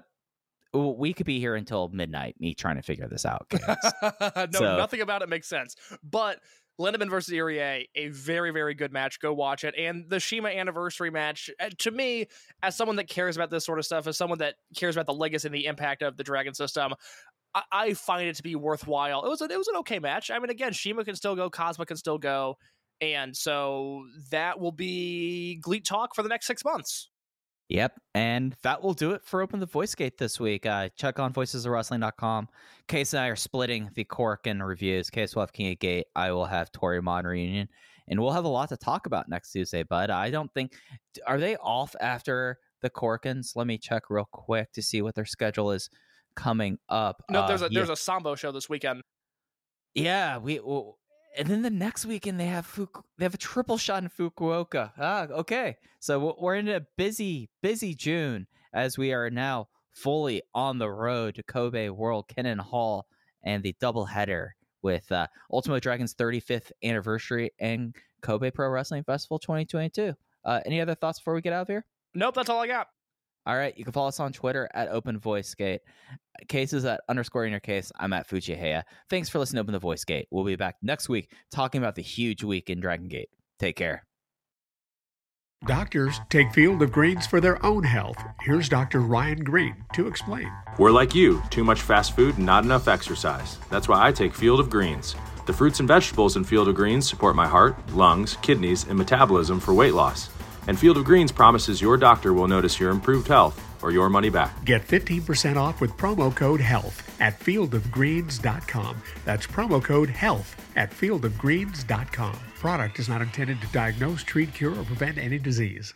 we could be here until midnight, me trying to figure this out. no, so. nothing about it makes sense. But Lindaman versus Irie, a very, very good match. Go watch it. And the Shima anniversary match, uh, to me, as someone that cares about this sort of stuff, as someone that cares about the legacy and the impact of the Dragon system, I, I find it to be worthwhile. It was a, it was an okay match. I mean, again, Shima can still go, Kazuma can still go, and so that will be GLEAT talk for the next six months. Yep, and that will do it for Open the Voice Gate this week. Uh, check on voicesofwrestling.com. Case and I are splitting the Korakuen reviews. Case will have King of Gate. I will have Toryumon reunion, and we'll have a lot to talk about next Tuesday. But I don't think are they off after the Korakuens. Let me check real quick to see what their schedule is coming up. No, there's uh, a there's a sambo show this weekend. Yeah, we well, and then the next weekend they have Fuku, they have a triple shot in Fukuoka. Ah, okay. So we're in a busy busy June as we are now fully on the road to Kobe World Kinen Hall and the doubleheader with uh, Ultimo Dragon's 35th anniversary and Kobe Pro Wrestling Festival 2022. Uh, any other thoughts before we get out of here? Nope, that's all I got. All right. You can follow us on Twitter at Open Voice Gate. Cases at underscore in your case. I'm at Fujiheya. Thanks for listening to Open the Voice Gate. We'll be back next week talking about the huge week in Dragon Gate. Take care. Doctors take Field of Greens for their own health. Here's Dr. Ryan Green to explain. We're like you too much fast food and not enough exercise. That's why I take Field of Greens. The fruits and vegetables in Field of Greens support my heart, lungs, kidneys, and metabolism for weight loss. And Field of Greens promises your doctor will notice your improved health or your money back. Get 15% off with promo code HEALTH at fieldofgreens.com. That's promo code HEALTH at fieldofgreens.com. Product is not intended to diagnose, treat, cure, or prevent any disease.